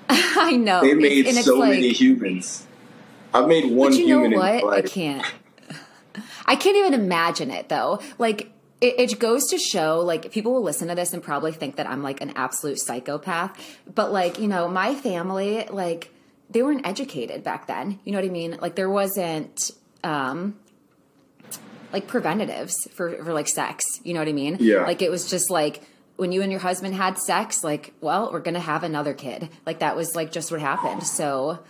I know. They made so like, many humans. I've made one but you human. Know what? I can't. I can't even imagine it though. Like it, it, goes to show like people will listen to this and probably think that I'm like an absolute psychopath. But like, you know, my family, like they weren't educated back then. You know what I mean? Like there wasn't um like preventatives for, for like sex. You know what I mean? Yeah. Like it was just like when you and your husband had sex, like, well, we're gonna have another kid. Like that was like just what happened. So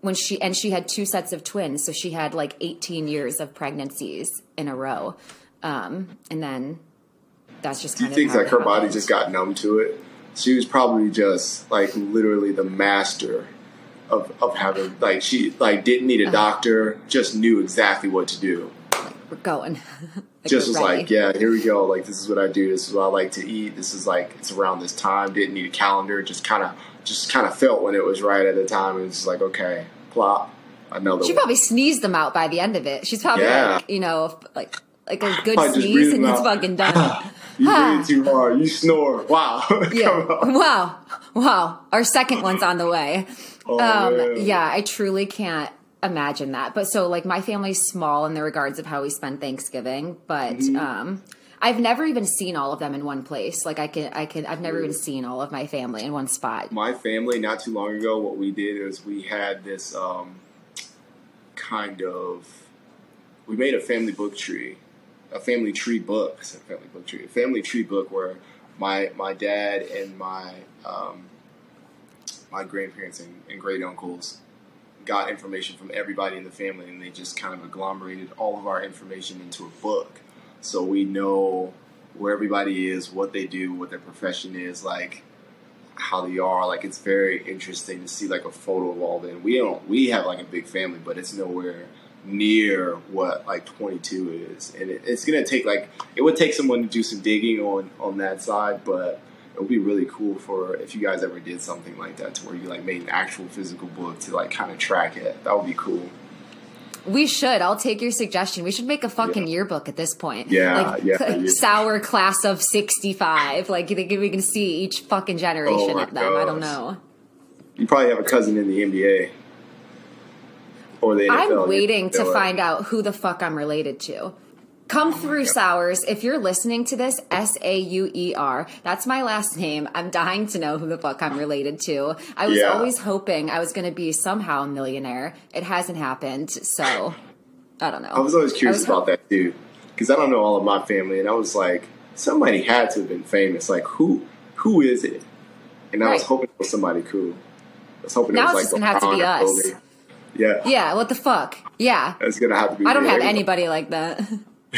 when she and she had two sets of twins, so she had like 18 years of pregnancies in a row. Um, and then that's just kind Do you think like her body just got numb to it? She was probably just like literally the master of, of having like she like didn't need a uh-huh. doctor, just knew exactly what to do. We're going. like just was ready. like, yeah, here we go. Like this is what I do. This is what I like to eat. This is like it's around this time. Didn't need a calendar. Just kind of just kind of felt when it was right at the time. It was like okay, plop. Another. She one. probably sneezed them out by the end of it. She's probably yeah. like, you know, like like a good sneeze and it's fucking done. you breathe too hard. You snore. Wow. yeah. Wow. Wow. Our second one's on the way. Oh, um, yeah, I truly can't imagine that. But so like my family's small in the regards of how we spend Thanksgiving, but mm-hmm. um I've never even seen all of them in one place. Like I can, I can, I've never even seen all of my family in one spot. My family, not too long ago, what we did is we had this um, kind of, we made a family book tree, a family tree book. I said family book tree, a family tree book where my my dad and my um, my grandparents and, and great uncles got information from everybody in the family, and they just kind of agglomerated all of our information into a book, so we know where everybody is, what they do, what their profession is, like how they are. Like it's very interesting to see like a photo of all them. We don't we have like a big family, but it's nowhere near what like 22 is and it, it's gonna take like it would take someone to do some digging on on that side but it would be really cool for if you guys ever did something like that to where you like made an actual physical book to like kind of track it that would be cool we should. I'll take your suggestion. We should make a fucking yeah. yearbook at this point. Yeah, like, yeah, Sauer class of sixty-five. Like you think we can see each fucking generation oh of them. Gosh. I don't know. You probably have a cousin in the NBA or the NFL. I'm waiting to find out who the fuck I'm related to. Come oh through, Sauers. If you're listening to this, S A U E R. That's my last name. I'm dying to know who the fuck I'm related to. I was yeah. always hoping I was going to be somehow a millionaire. It hasn't happened, so I don't know. I was always curious was about ho- that too, because I don't know all of my family, and I was like, somebody had to have been famous. Like who? Who is it? And I right. was hoping it was somebody cool. I was hoping now it was it's like just gonna have to be us. Yeah. Yeah. What the fuck? Yeah. It's gonna have to be. I don't have anybody like that.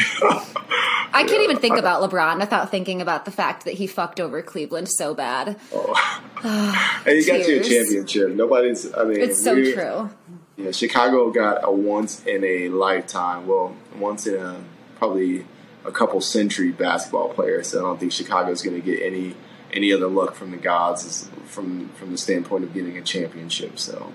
I can't even think about LeBron without thinking about the fact that he fucked over Cleveland so bad. Oh. and he got you a championship. Nobody's. I mean, it's so true. Yeah, Chicago got a once in a lifetime. Well, once in a probably a couple century basketball player. So I don't think Chicago's going to get any any other luck from the gods from from the standpoint of getting a championship. So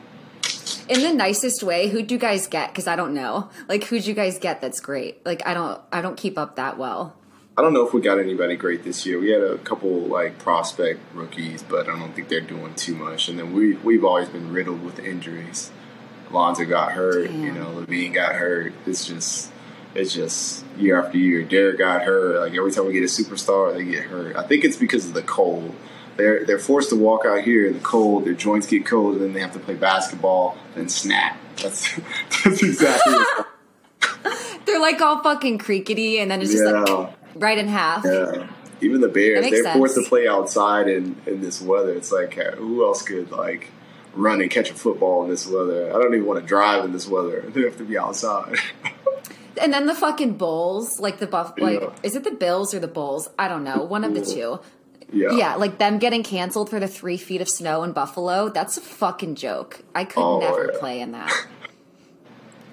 in the nicest way who'd you guys get? Because i don't know. Like who'd you guys get that's great? Like i don't i don't keep up that well. I don't know if we got anybody great this year. We had a couple like prospect rookies but i don't think they're doing too much. And then we we've always been riddled with injuries. Lonzo got hurt Damn. you know LaVine got hurt. It's just it's just year after year. Derrick got hurt. Like every time we get a superstar they get hurt. I think it's because of the cold they're they're forced to walk out here in the cold. Their joints get cold, and then they have to play basketball and snap. That's that's exactly. they're like all fucking creakety, and then it's just yeah. like right in half. Yeah. Even the Bears, they're sense. forced to play outside in, in this weather. It's like uh, who else could like run and catch a football in this weather? I don't even want to drive in this weather. They have to be outside. And then the fucking Bulls, like the buff, like Yeah. is it the Bills or the Bulls? I don't know, one of the two. Yeah. Yeah, like them getting canceled for the three feet of snow in Buffalo. That's a fucking joke. I could Oh, never yeah. play in that.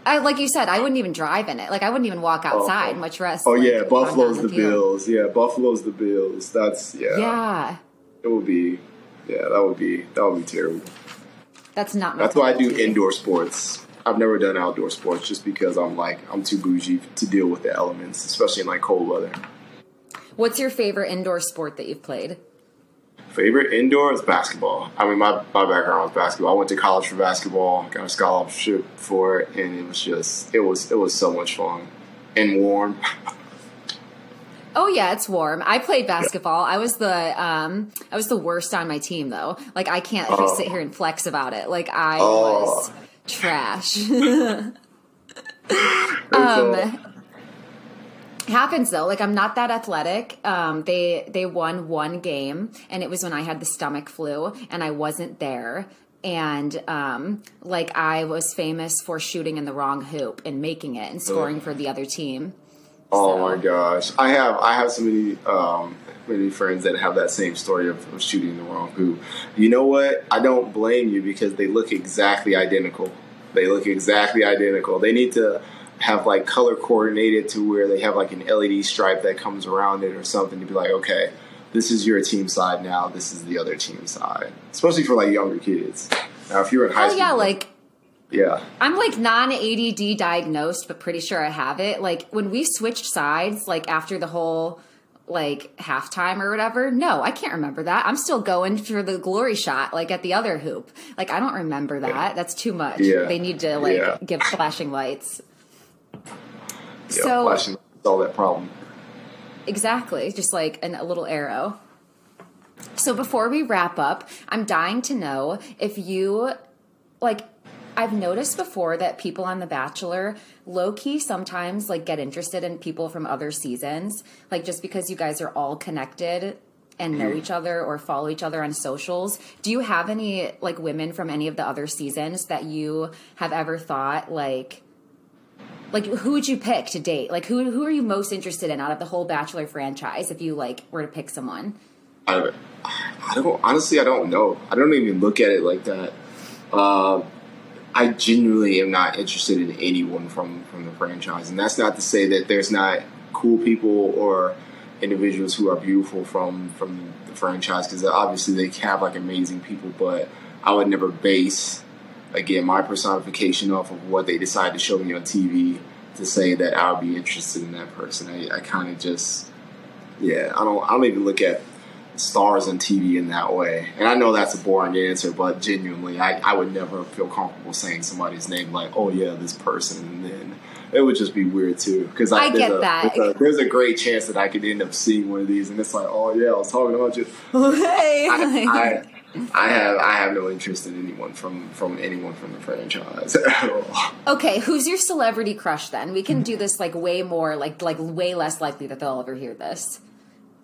I like you said, I wouldn't even drive in it. Like I wouldn't even walk oh, outside, much less. Oh like, yeah, Buffalo's the. Bills. Yeah, Buffalo's the Bills. That's yeah. Yeah, It would be. Yeah, that would be that would be terrible. that's not. My That's why I do indoor sports. I've never done outdoor sports just because I'm like I'm too bougie to deal with the elements, especially in like cold weather. What's your favorite indoor sport that you've played? Favorite indoor is basketball. I mean, my, my background was basketball. I went to college for basketball, got a scholarship for it, and it was just it was it was so much fun and warm. Oh yeah, it's warm. I played basketball. I was the um I was the worst on my team though. Like I can't Oh. sit here and flex about it. Like I Oh. was trash. Um, happens though. Like I'm not that athletic. Um they they won one game and it was when I had the stomach flu and I wasn't there. And um like I was famous for shooting in the wrong hoop and making it and scoring for the other team. Oh So- my gosh, I have I have so many um, many friends that have that same story of, of shooting the wrong hoop. You know what? I don't blame you because they look exactly identical. They look exactly identical. They need to have like color coordinated to where they have like an LED stripe that comes around it or something to be like, okay, this is your team side now. This is the other team side. Especially for like younger kids. Now, if you're in high Oh school, yeah, like yeah, I'm like non ADD diagnosed, but pretty sure I have it. Like when we switched sides, like after the whole like halftime or whatever, no, I can't remember that. I'm still going for the glory shot, like at the other hoop. Like I don't remember that. That's too much. Yeah. They need to like Yeah. give flashing lights. So- flashing is all that problem. Exactly, just like an, a little arrow. So before we wrap up, I'm dying to know if you like I've noticed before that people on The Bachelor low key sometimes like get interested in people from other seasons, like just because you guys are all connected and know mm-hmm. each other or follow each other on socials. Do you have any like women from any of the other seasons that you have ever thought like like who would you pick to date? Like who who are you most interested in out of the whole Bachelor franchise if you like were to pick someone? I, I don't honestly. I don't know. I don't even look at it like that. Uh, I genuinely am not interested in anyone from from the franchise, and that's not to say that there's not cool people or individuals who are beautiful from from the franchise because obviously they have like amazing people. But I would never base again my personification off of what they decide to show me on TV to say that I'll be interested in that person. I, I kind of just yeah. I don't. I don't even look at stars on TV in that way. And I know that's a boring answer, but genuinely, I, I would never feel comfortable saying somebody's name like, oh yeah, this person, and then it would just be weird too. Because I there's get a, that. There's a, there's a great chance that I could end up seeing one of these, and it's like, oh yeah, I was talking about you. hey. I, I, I have I have no interest in anyone from from anyone from the franchise at all. Okay, who's your celebrity crush then? We can do this like way more, like like way less likely that they'll ever hear this.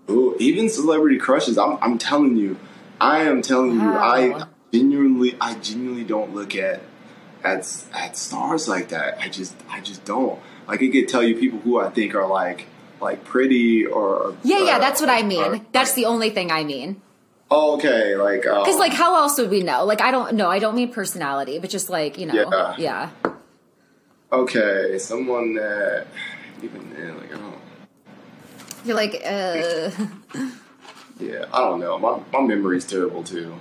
Ooh, even celebrity crushes. I'm, I'm telling you, I am telling you, I genuinely, I genuinely don't look at at at stars like that. I just, I just don't. Like, I could tell you people who I think are like like pretty or Yeah, yeah, uh, that's what I mean. or- That's the only thing I mean. Oh, okay. Like, um, Because like, how else would we know? Like, I don't know. I don't mean personality, but just like you know, Yeah. yeah. okay, someone that even then, like, I don't. You're like, uh, Yeah, I don't know. My my memory's terrible too.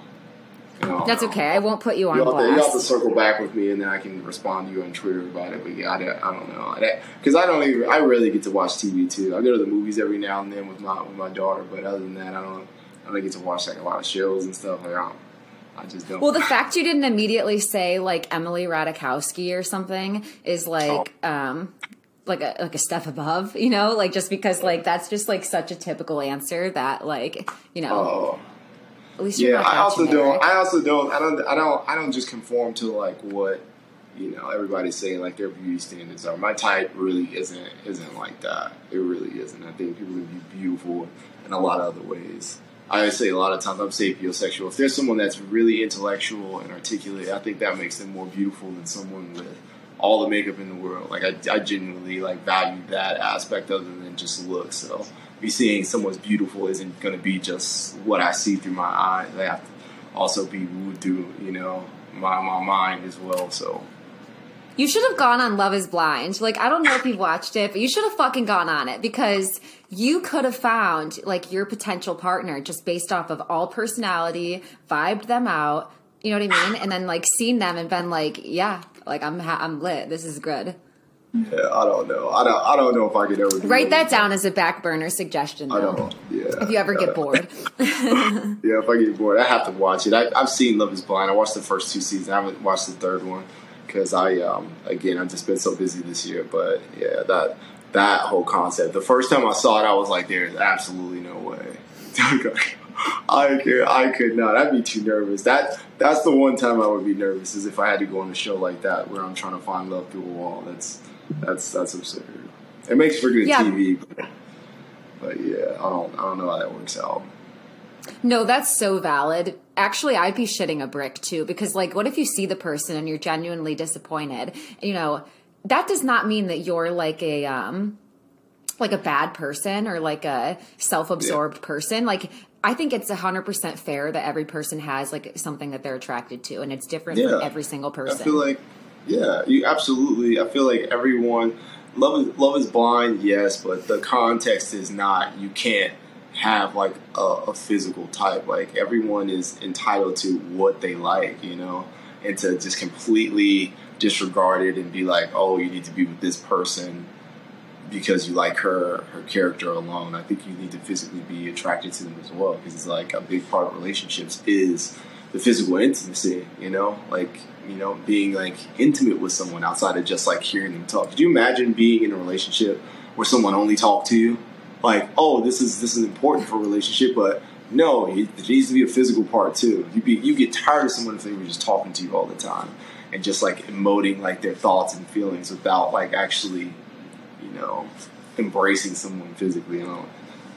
You know, that's okay. I won't put you on You have, to, you have to circle back with me, and then I can respond to you on Twitter about it. But yeah, I, don't- I don't know because I don't even. I really get to watch TV too. I go to the movies every now and then with my with my daughter, but other than that, I don't. I don't get to watch like a lot of shows and stuff. Like I, don't, I just don't. Well, the fact you didn't immediately say like Emily Ratajkowski or something is like, Oh. um, like a like a step above, you know, like just because like that's just like such a typical answer that like you know Oh. at least Yeah, I also don't. I also don't. I don't. I don't. I don't just conform to like what you know everybody's saying like their beauty standards are. My type really isn't isn't like that. It really isn't. I think people can be beautiful in a lot of other ways. I say a lot of times I'm sapiosexual. If there's someone that's really intellectual and articulate, I think that makes them more beautiful than someone with all the makeup in the world. Like I, I genuinely like value that aspect other than just look. So me seeing someone's beautiful isn't going to be just what I see through my eyes. They have to also be wooed through, you know, my my mind as well. So you should have gone on Love is Blind. Like, I don't know if you've watched it, but you should have fucking gone on it because you could have found like your potential partner just based off of all personality, vibed them out. You know what I mean? And then like seen them and been like, yeah, like I'm ha- I'm lit. This is good. Yeah, I don't know. I don't. I don't know if I could ever write that down as a back burner suggestion. Though, I don't. Yeah. If you ever get bored. yeah, if I get bored, I have to watch it. I, have seen Love Is Blind. I watched the first two seasons. I haven't watched the third one because I um again I've just been so busy this year. But yeah, that that whole concept. The first time I saw it, I was like, "There's absolutely no way." I could, I could not. I'd be too nervous. That that's the one time I would be nervous is if I had to go on a show like that where I'm trying to find love through a wall. That's that's that's absurd. It makes for good yeah. TV, but, but yeah, I don't I don't know how that works out. No, that's so valid. Actually, I'd be shitting a brick too because, like, what if you see the person and you're genuinely disappointed? You know, that does not mean that you're like a um like a bad person or like a self-absorbed yeah. person. Like, I think it's hundred percent fair that every person has like something that they're attracted to, and it's different yeah. for every single person. I feel like, yeah, you absolutely. I feel like everyone love is, love is blind, yes, but the context is not. You can't have like a, a, physical type. Like everyone is entitled to what they like, you know, and to just completely disregard it and be like, oh, you need to be with this person because you like her her character alone. I think you need to physically be attracted to them as well because it's like a big part of relationships is the physical intimacy. You know, like you know being like intimate with someone outside of just like hearing them talk. Could you imagine being in a relationship where someone only talked to you? Like, oh, this is this is important for a relationship, but no, it, needs to be a physical part too. You be you get tired of someone if they were just talking to you all the time and just like emoting like their thoughts and feelings without like actually, you know, embracing someone physically. You know,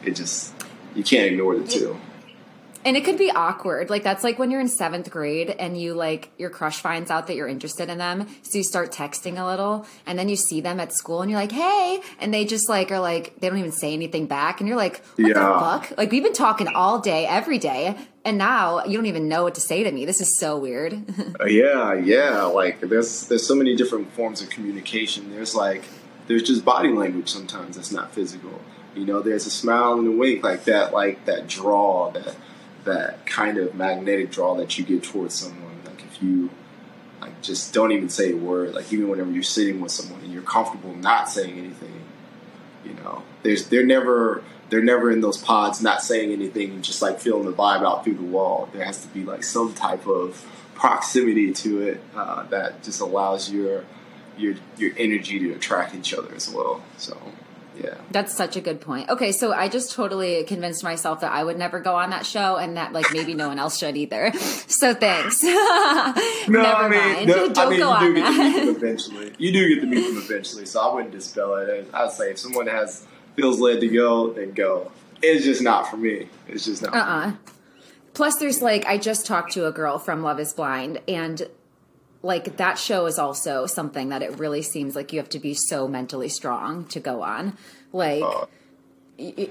it just you can't ignore the two. And it could be awkward. Like that's like when you're in seventh grade and you like your crush finds out that you're interested in them, so you start texting a little, and then you see them at school and you're like, "Hey," and they just like are like they don't even say anything back, and you're like, "What yeah. the fuck?" Like we've been talking all day, every day, and now you don't even know what to say to me. This is so weird. uh, yeah, yeah. Like there's there's so many different forms of communication. There's like there's just body language sometimes that's not physical. You know, there's a smile and a wink like that, like that draw that that kind of magnetic draw that you get towards someone. Like if you like just don't even say a word, like even whenever you're sitting with someone and you're comfortable not saying anything, you know, there's they're never they're never in those pods not saying anything and just like feeling the vibe out through the wall. There has to be like some type of proximity to it uh, that just allows your your your energy to attract each other as well. So yeah. That's such a good point. Okay, so I just totally convinced myself that I would never go on that show and that like maybe no one else should either. So thanks. no, never I mean, mind. No, Don't I mean, go you do get that. to meet them eventually. You do get to meet them eventually, so I wouldn't dispel it. I'd say if someone has feels led to go, then go. It's just not for me. It's just not. Uh uh-uh. uh Plus, there's like I just talked to a girl from Love Is Blind, and like that show is also something that it really seems like you have to be so mentally strong to go on. Like uh,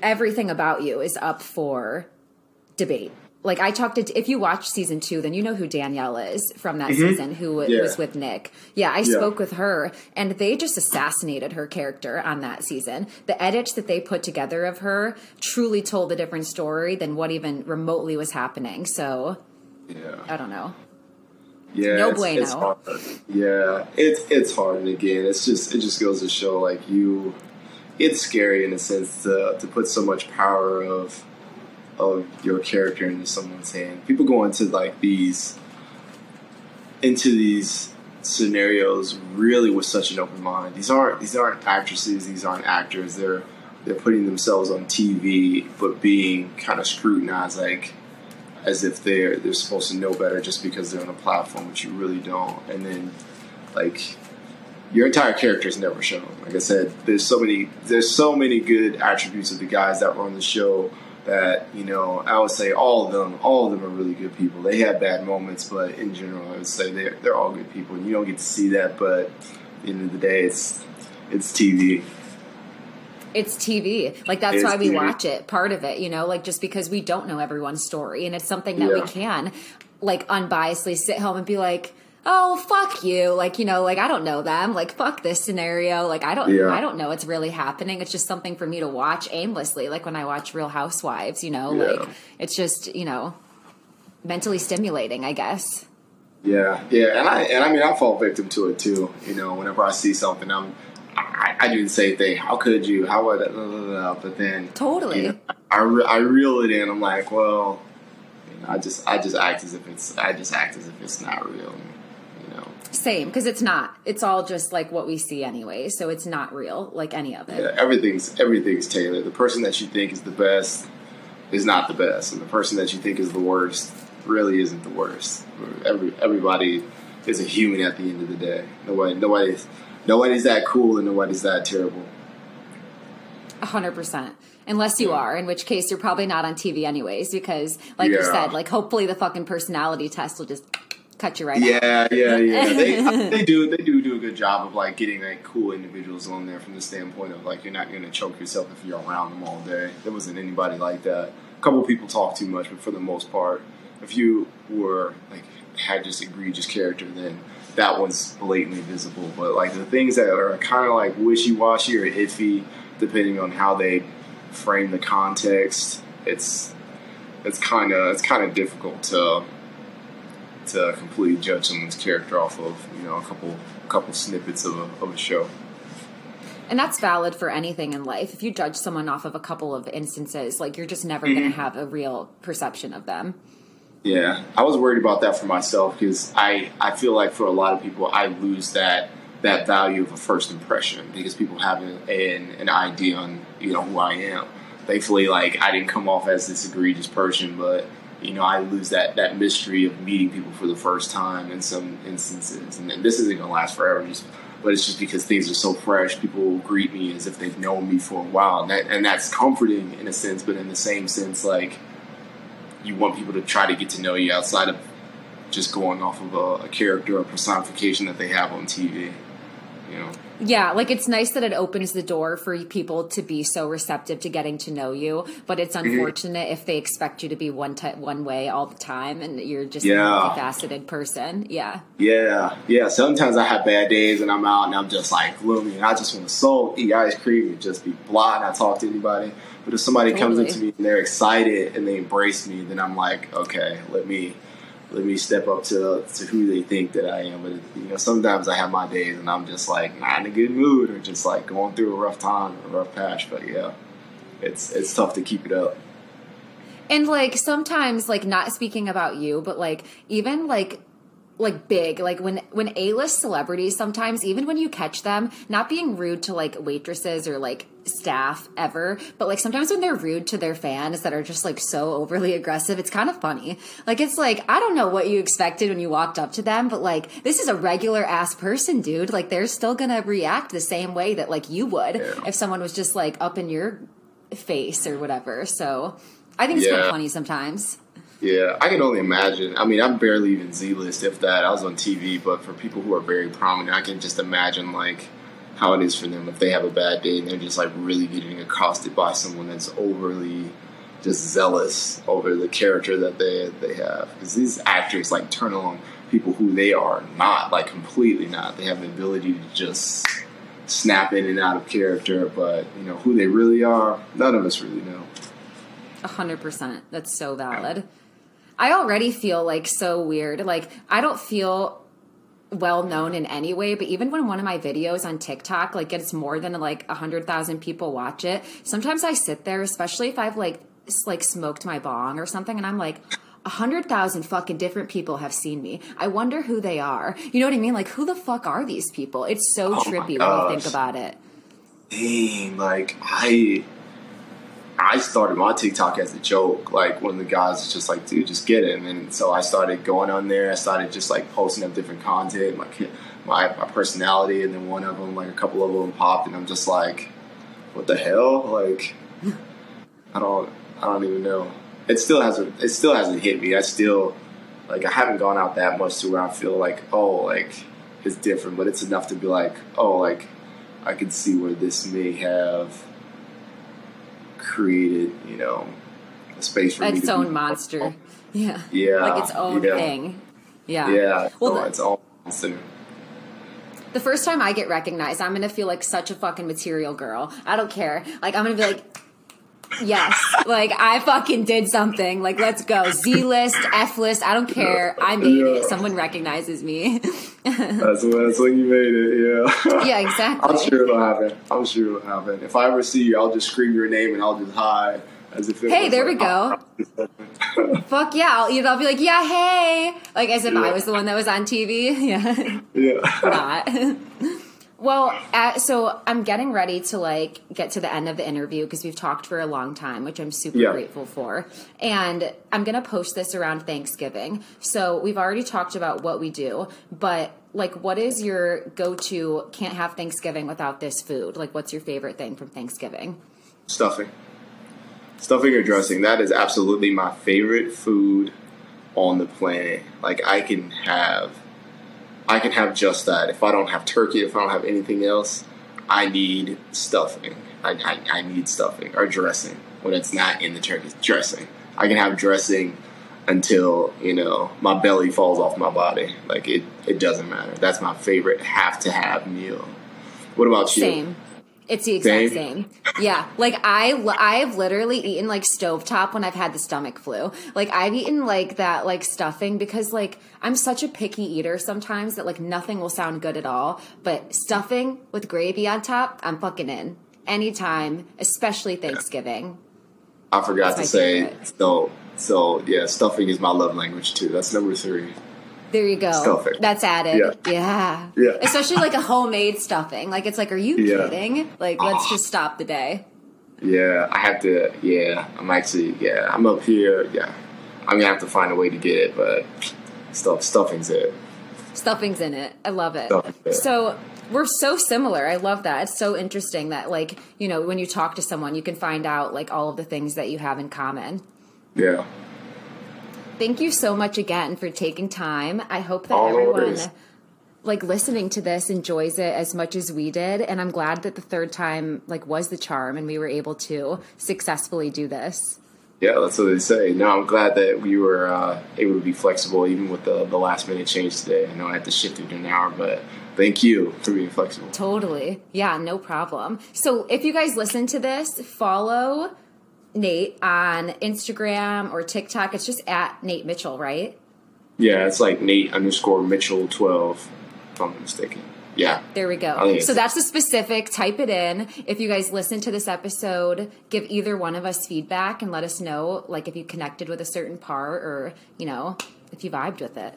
everything about you is up for debate. Like I talked to if you watch season two, then you know who Danielle is from that mm-hmm. season, who yeah. was with Nick. Yeah, I yeah. spoke with her, and they just assassinated her character on that season. The edits that they put together of her truly told a different story than what even remotely was happening. So, yeah, I don't know. Yeah, no it's, bueno. It's hard. Yeah, it's it's hard, and again, it's just it just goes to show like you, it's scary in a sense to to put so much power of of your character into someone's hand. People go into like these into these scenarios really with such an open mind. These aren't these aren't actresses. These aren't actors. They're they're putting themselves on TV, but being kind of scrutinized like as if they're they're supposed to know better just because they're on a platform, which you really don't. And then like your entire character is never shown. Like I said, there's so many there's so many good attributes of the guys that were on the show that you know I would say all of them all of them are really good people. They have bad moments, but in general, I would say they're they're all good people, and you don't get to see that. But the end of the day, it's it's TV. It's TV. Like that's why we TV. watch it. Part of it, you know, like just because we don't know everyone's story, and it's something that we can, like, unbiasedly sit home and be like, "Oh, fuck you!" Like, you know, like I don't know them. Like, fuck this scenario. Like, I don't, Yeah. I don't know what's really happening. It's just something for me to watch aimlessly. Like when I watch Real Housewives, you know, Yeah. like it's just, you know, mentally stimulating. I guess. Yeah, yeah, and I and I mean I fall victim to it too. You know, whenever I see something, I'm I, I do the same thing. How could you? How would? blah, blah, blah, But then Totally. you know, I re- I reel it in. I'm like, well, you know, I just I just act as if it's I just act as if it's not real. You know, Same, because it's not. It's all just like what we see anyway. So it's not real, like any of it. yeah, everything's everything's tailored. The person that you think is the best is not the best, and the person that you think is the worst really isn't the worst. Every everybody is a human at the end of the day. Nobody nobody's nobody's that cool and nobody's that terrible. A hundred percent. Unless you are, in which case you're probably not on TV anyways, because like you said, like hopefully the fucking personality test will just cut you right out. Yeah, yeah, yeah. They they do they do do a good job of like getting like cool individuals on there from the standpoint of like you're not going to choke yourself if you're around them all day. There wasn't anybody like that. A couple people talk too much, but for the most part, if you were like had just egregious character, then that one's blatantly visible. But like the things that are kind of like wishy washy or iffy, depending on how they frame the context, it's it's kind of it's kind of difficult to to completely judge someone's character off of you know a couple couple snippets of a, of a show. And that's valid for anything in life. If you judge someone off of a couple of instances, like you're just never going to mm-hmm. have a real perception of them. Yeah, I was worried about that for myself because I I feel like for a lot of people I lose that that value of a first impression because people have an an, an idea on you know who I am. Thankfully, like I didn't come off as this egregious person, but you know I lose that that mystery of meeting people for the first time in some instances, and this isn't gonna last forever. Just but it's just because things are so fresh. People greet me as if they've known me for a while, and that and that's comforting in a sense. But in the same sense, like you want people to try to get to know you outside of just going off of a, a character or personification that they have on TV. You know, Yeah, like it's nice that it opens the door for people to be so receptive to getting to know you, but it's Mm-hmm. unfortunate if they expect you to be one type, one way all the time, and you're just Yeah. a multifaceted person. Yeah, yeah, yeah. Sometimes I have bad days and I'm out and I'm just like gloomy and I just want to soul, eat ice cream, and just be blah, and not talk to anybody. But if somebody comes Totally. up to me and they're excited and they embrace me, then I'm like, okay, let me let me step up to to who they think that I am. But you know, sometimes I have my days and I'm just like not in a good mood or just like going through a rough time, a rough patch. But yeah, it's it's tough to keep it up. and like sometimes, like not speaking about you, but like even like like big like when when a-list celebrities sometimes even when you catch them not being rude to like waitresses or like staff ever but like sometimes when they're rude to their fans that are just like so overly aggressive it's kind of funny like it's like i don't know what you expected when you walked up to them but like this is a regular ass person dude like they're still gonna react the same way that like you would Yeah. if someone was just like up in your face or whatever so i think it's kind of funny sometimes Yeah, I can only imagine. I mean, I'm barely even Z list, if that. I was on TV, but for people who are very prominent, I can just imagine like how it is for them if they have a bad day and they're just like really getting accosted by someone that's overly just zealous over the character that they they have. Because these actors like turn on people who they are not, like completely not. They have the ability to just snap in and out of character, but you know who they really are. None of us really know. A hundred percent. That's so valid. I already feel like so weird. Like I don't feel well known in any way, but even when one of my videos on TikTok like gets more than like a hundred thousand people watch it, sometimes I sit there, especially if I've like like smoked my bong or something, and I'm like. A hundred thousand fucking different people have seen me. I wonder who they are. You know what I mean? Like, who the fuck are these people? It's so Oh trippy when you think about it. dang, like I I started my TikTok as a joke. Like one of the guys was just like, dude, just get it. And so I started going on there. I started just like posting up different content, like my my personality, and then one of them, like a couple of them popped, and I'm just like, what the hell? Like, I don't, I don't even know. It still hasn't, it still hasn't hit me. I still, like, I haven't gone out that much to where I feel like, oh, like, it's different, but it's enough to be like, oh, like I can see where this may have created, you know, a space for its own monster. Yeah. Yeah, Like its own yeah. thing. Yeah. Yeah, Well, well, the- it's all monster. The first time I get recognized, I'm gonna feel like such a fucking material girl. I don't care. Like I'm gonna be like, yes, like I fucking did something. Like let's go. Z list, F list. I don't care. I made it. Someone recognizes me. That's when, that's when you made it. Yeah. yeah, exactly. I'm sure it'll happen. I'm sure it'll happen. If I ever see you, I'll just scream your name and I'll just hi as if. Hey, there like, we go. oh, Fuck yeah! I'll, either I'll be like, yeah, hey, like as if I was the one that was on TV. Yeah. yeah. not. well, uh, so I'm getting ready to like get to the end of the interview because we've talked for a long time, which I'm super Yeah. grateful for. And I'm gonna post this around Thanksgiving. So we've already talked about what we do, but like, what is your go-to? Can't have Thanksgiving without this food. Like, what's your favorite thing from Thanksgiving? Stuffing. Stuffing or dressing. That is absolutely my favorite food on the planet. Like I can have I can have just that. If I don't have turkey, if I don't have anything else, I need stuffing. I, I, I need stuffing or dressing when it's not in the turkey. Dressing. I can have dressing until, you know, my belly falls off my body. Like it, it doesn't matter. That's my favorite have to have meal. What about you? Same. It's the exact Same? same. Yeah. Like I I've literally eaten like stovetop when I've had the stomach flu. Like I've eaten like that like stuffing because like I'm such a picky eater sometimes that like nothing will sound good at all, but stuffing with gravy on top, I'm fucking in. Anytime, especially Thanksgiving. I forgot That's to say favorite. so so yeah, stuffing is my love language too. That's number three. There you go. Stuffing. That's added. Yeah. Yeah. Yeah. Especially like a homemade stuffing. Like it's like, are you Yeah. kidding? Like let's Oh. just stop the day. Yeah, I have to yeah, I'm actually yeah, I'm up here, yeah. I'm gonna have to find a way to get it, but stuff stuffing's it. Stuffing's in it. I love it. It. So we're so similar. I love that. It's so interesting that like, you know, when you talk to someone, you can find out like all of the things that you have in common. Yeah. Thank you so much again for taking time. I hope that everyone like listening to this enjoys it as much as we did and I'm glad that the third time like was the charm and we were able to successfully do this. Yeah, that's what they say. No, I'm glad that we were uh, able to be flexible even with the, the last minute change today. I know I had to shift it an hour, but thank you for being flexible. Totally. Yeah, no problem. So if you guys listen to this, follow Nate on Instagram or TikTok. It's just at Nate Mitchell, right? Yeah, it's like Nate underscore Mitchell twelve, if I'm not mistaken. Yeah. There we go. So that's the specific. Type it in. If you guys listen to this episode, give either one of us feedback and let us know, like if you connected with a certain part or, you know, if you vibed with it.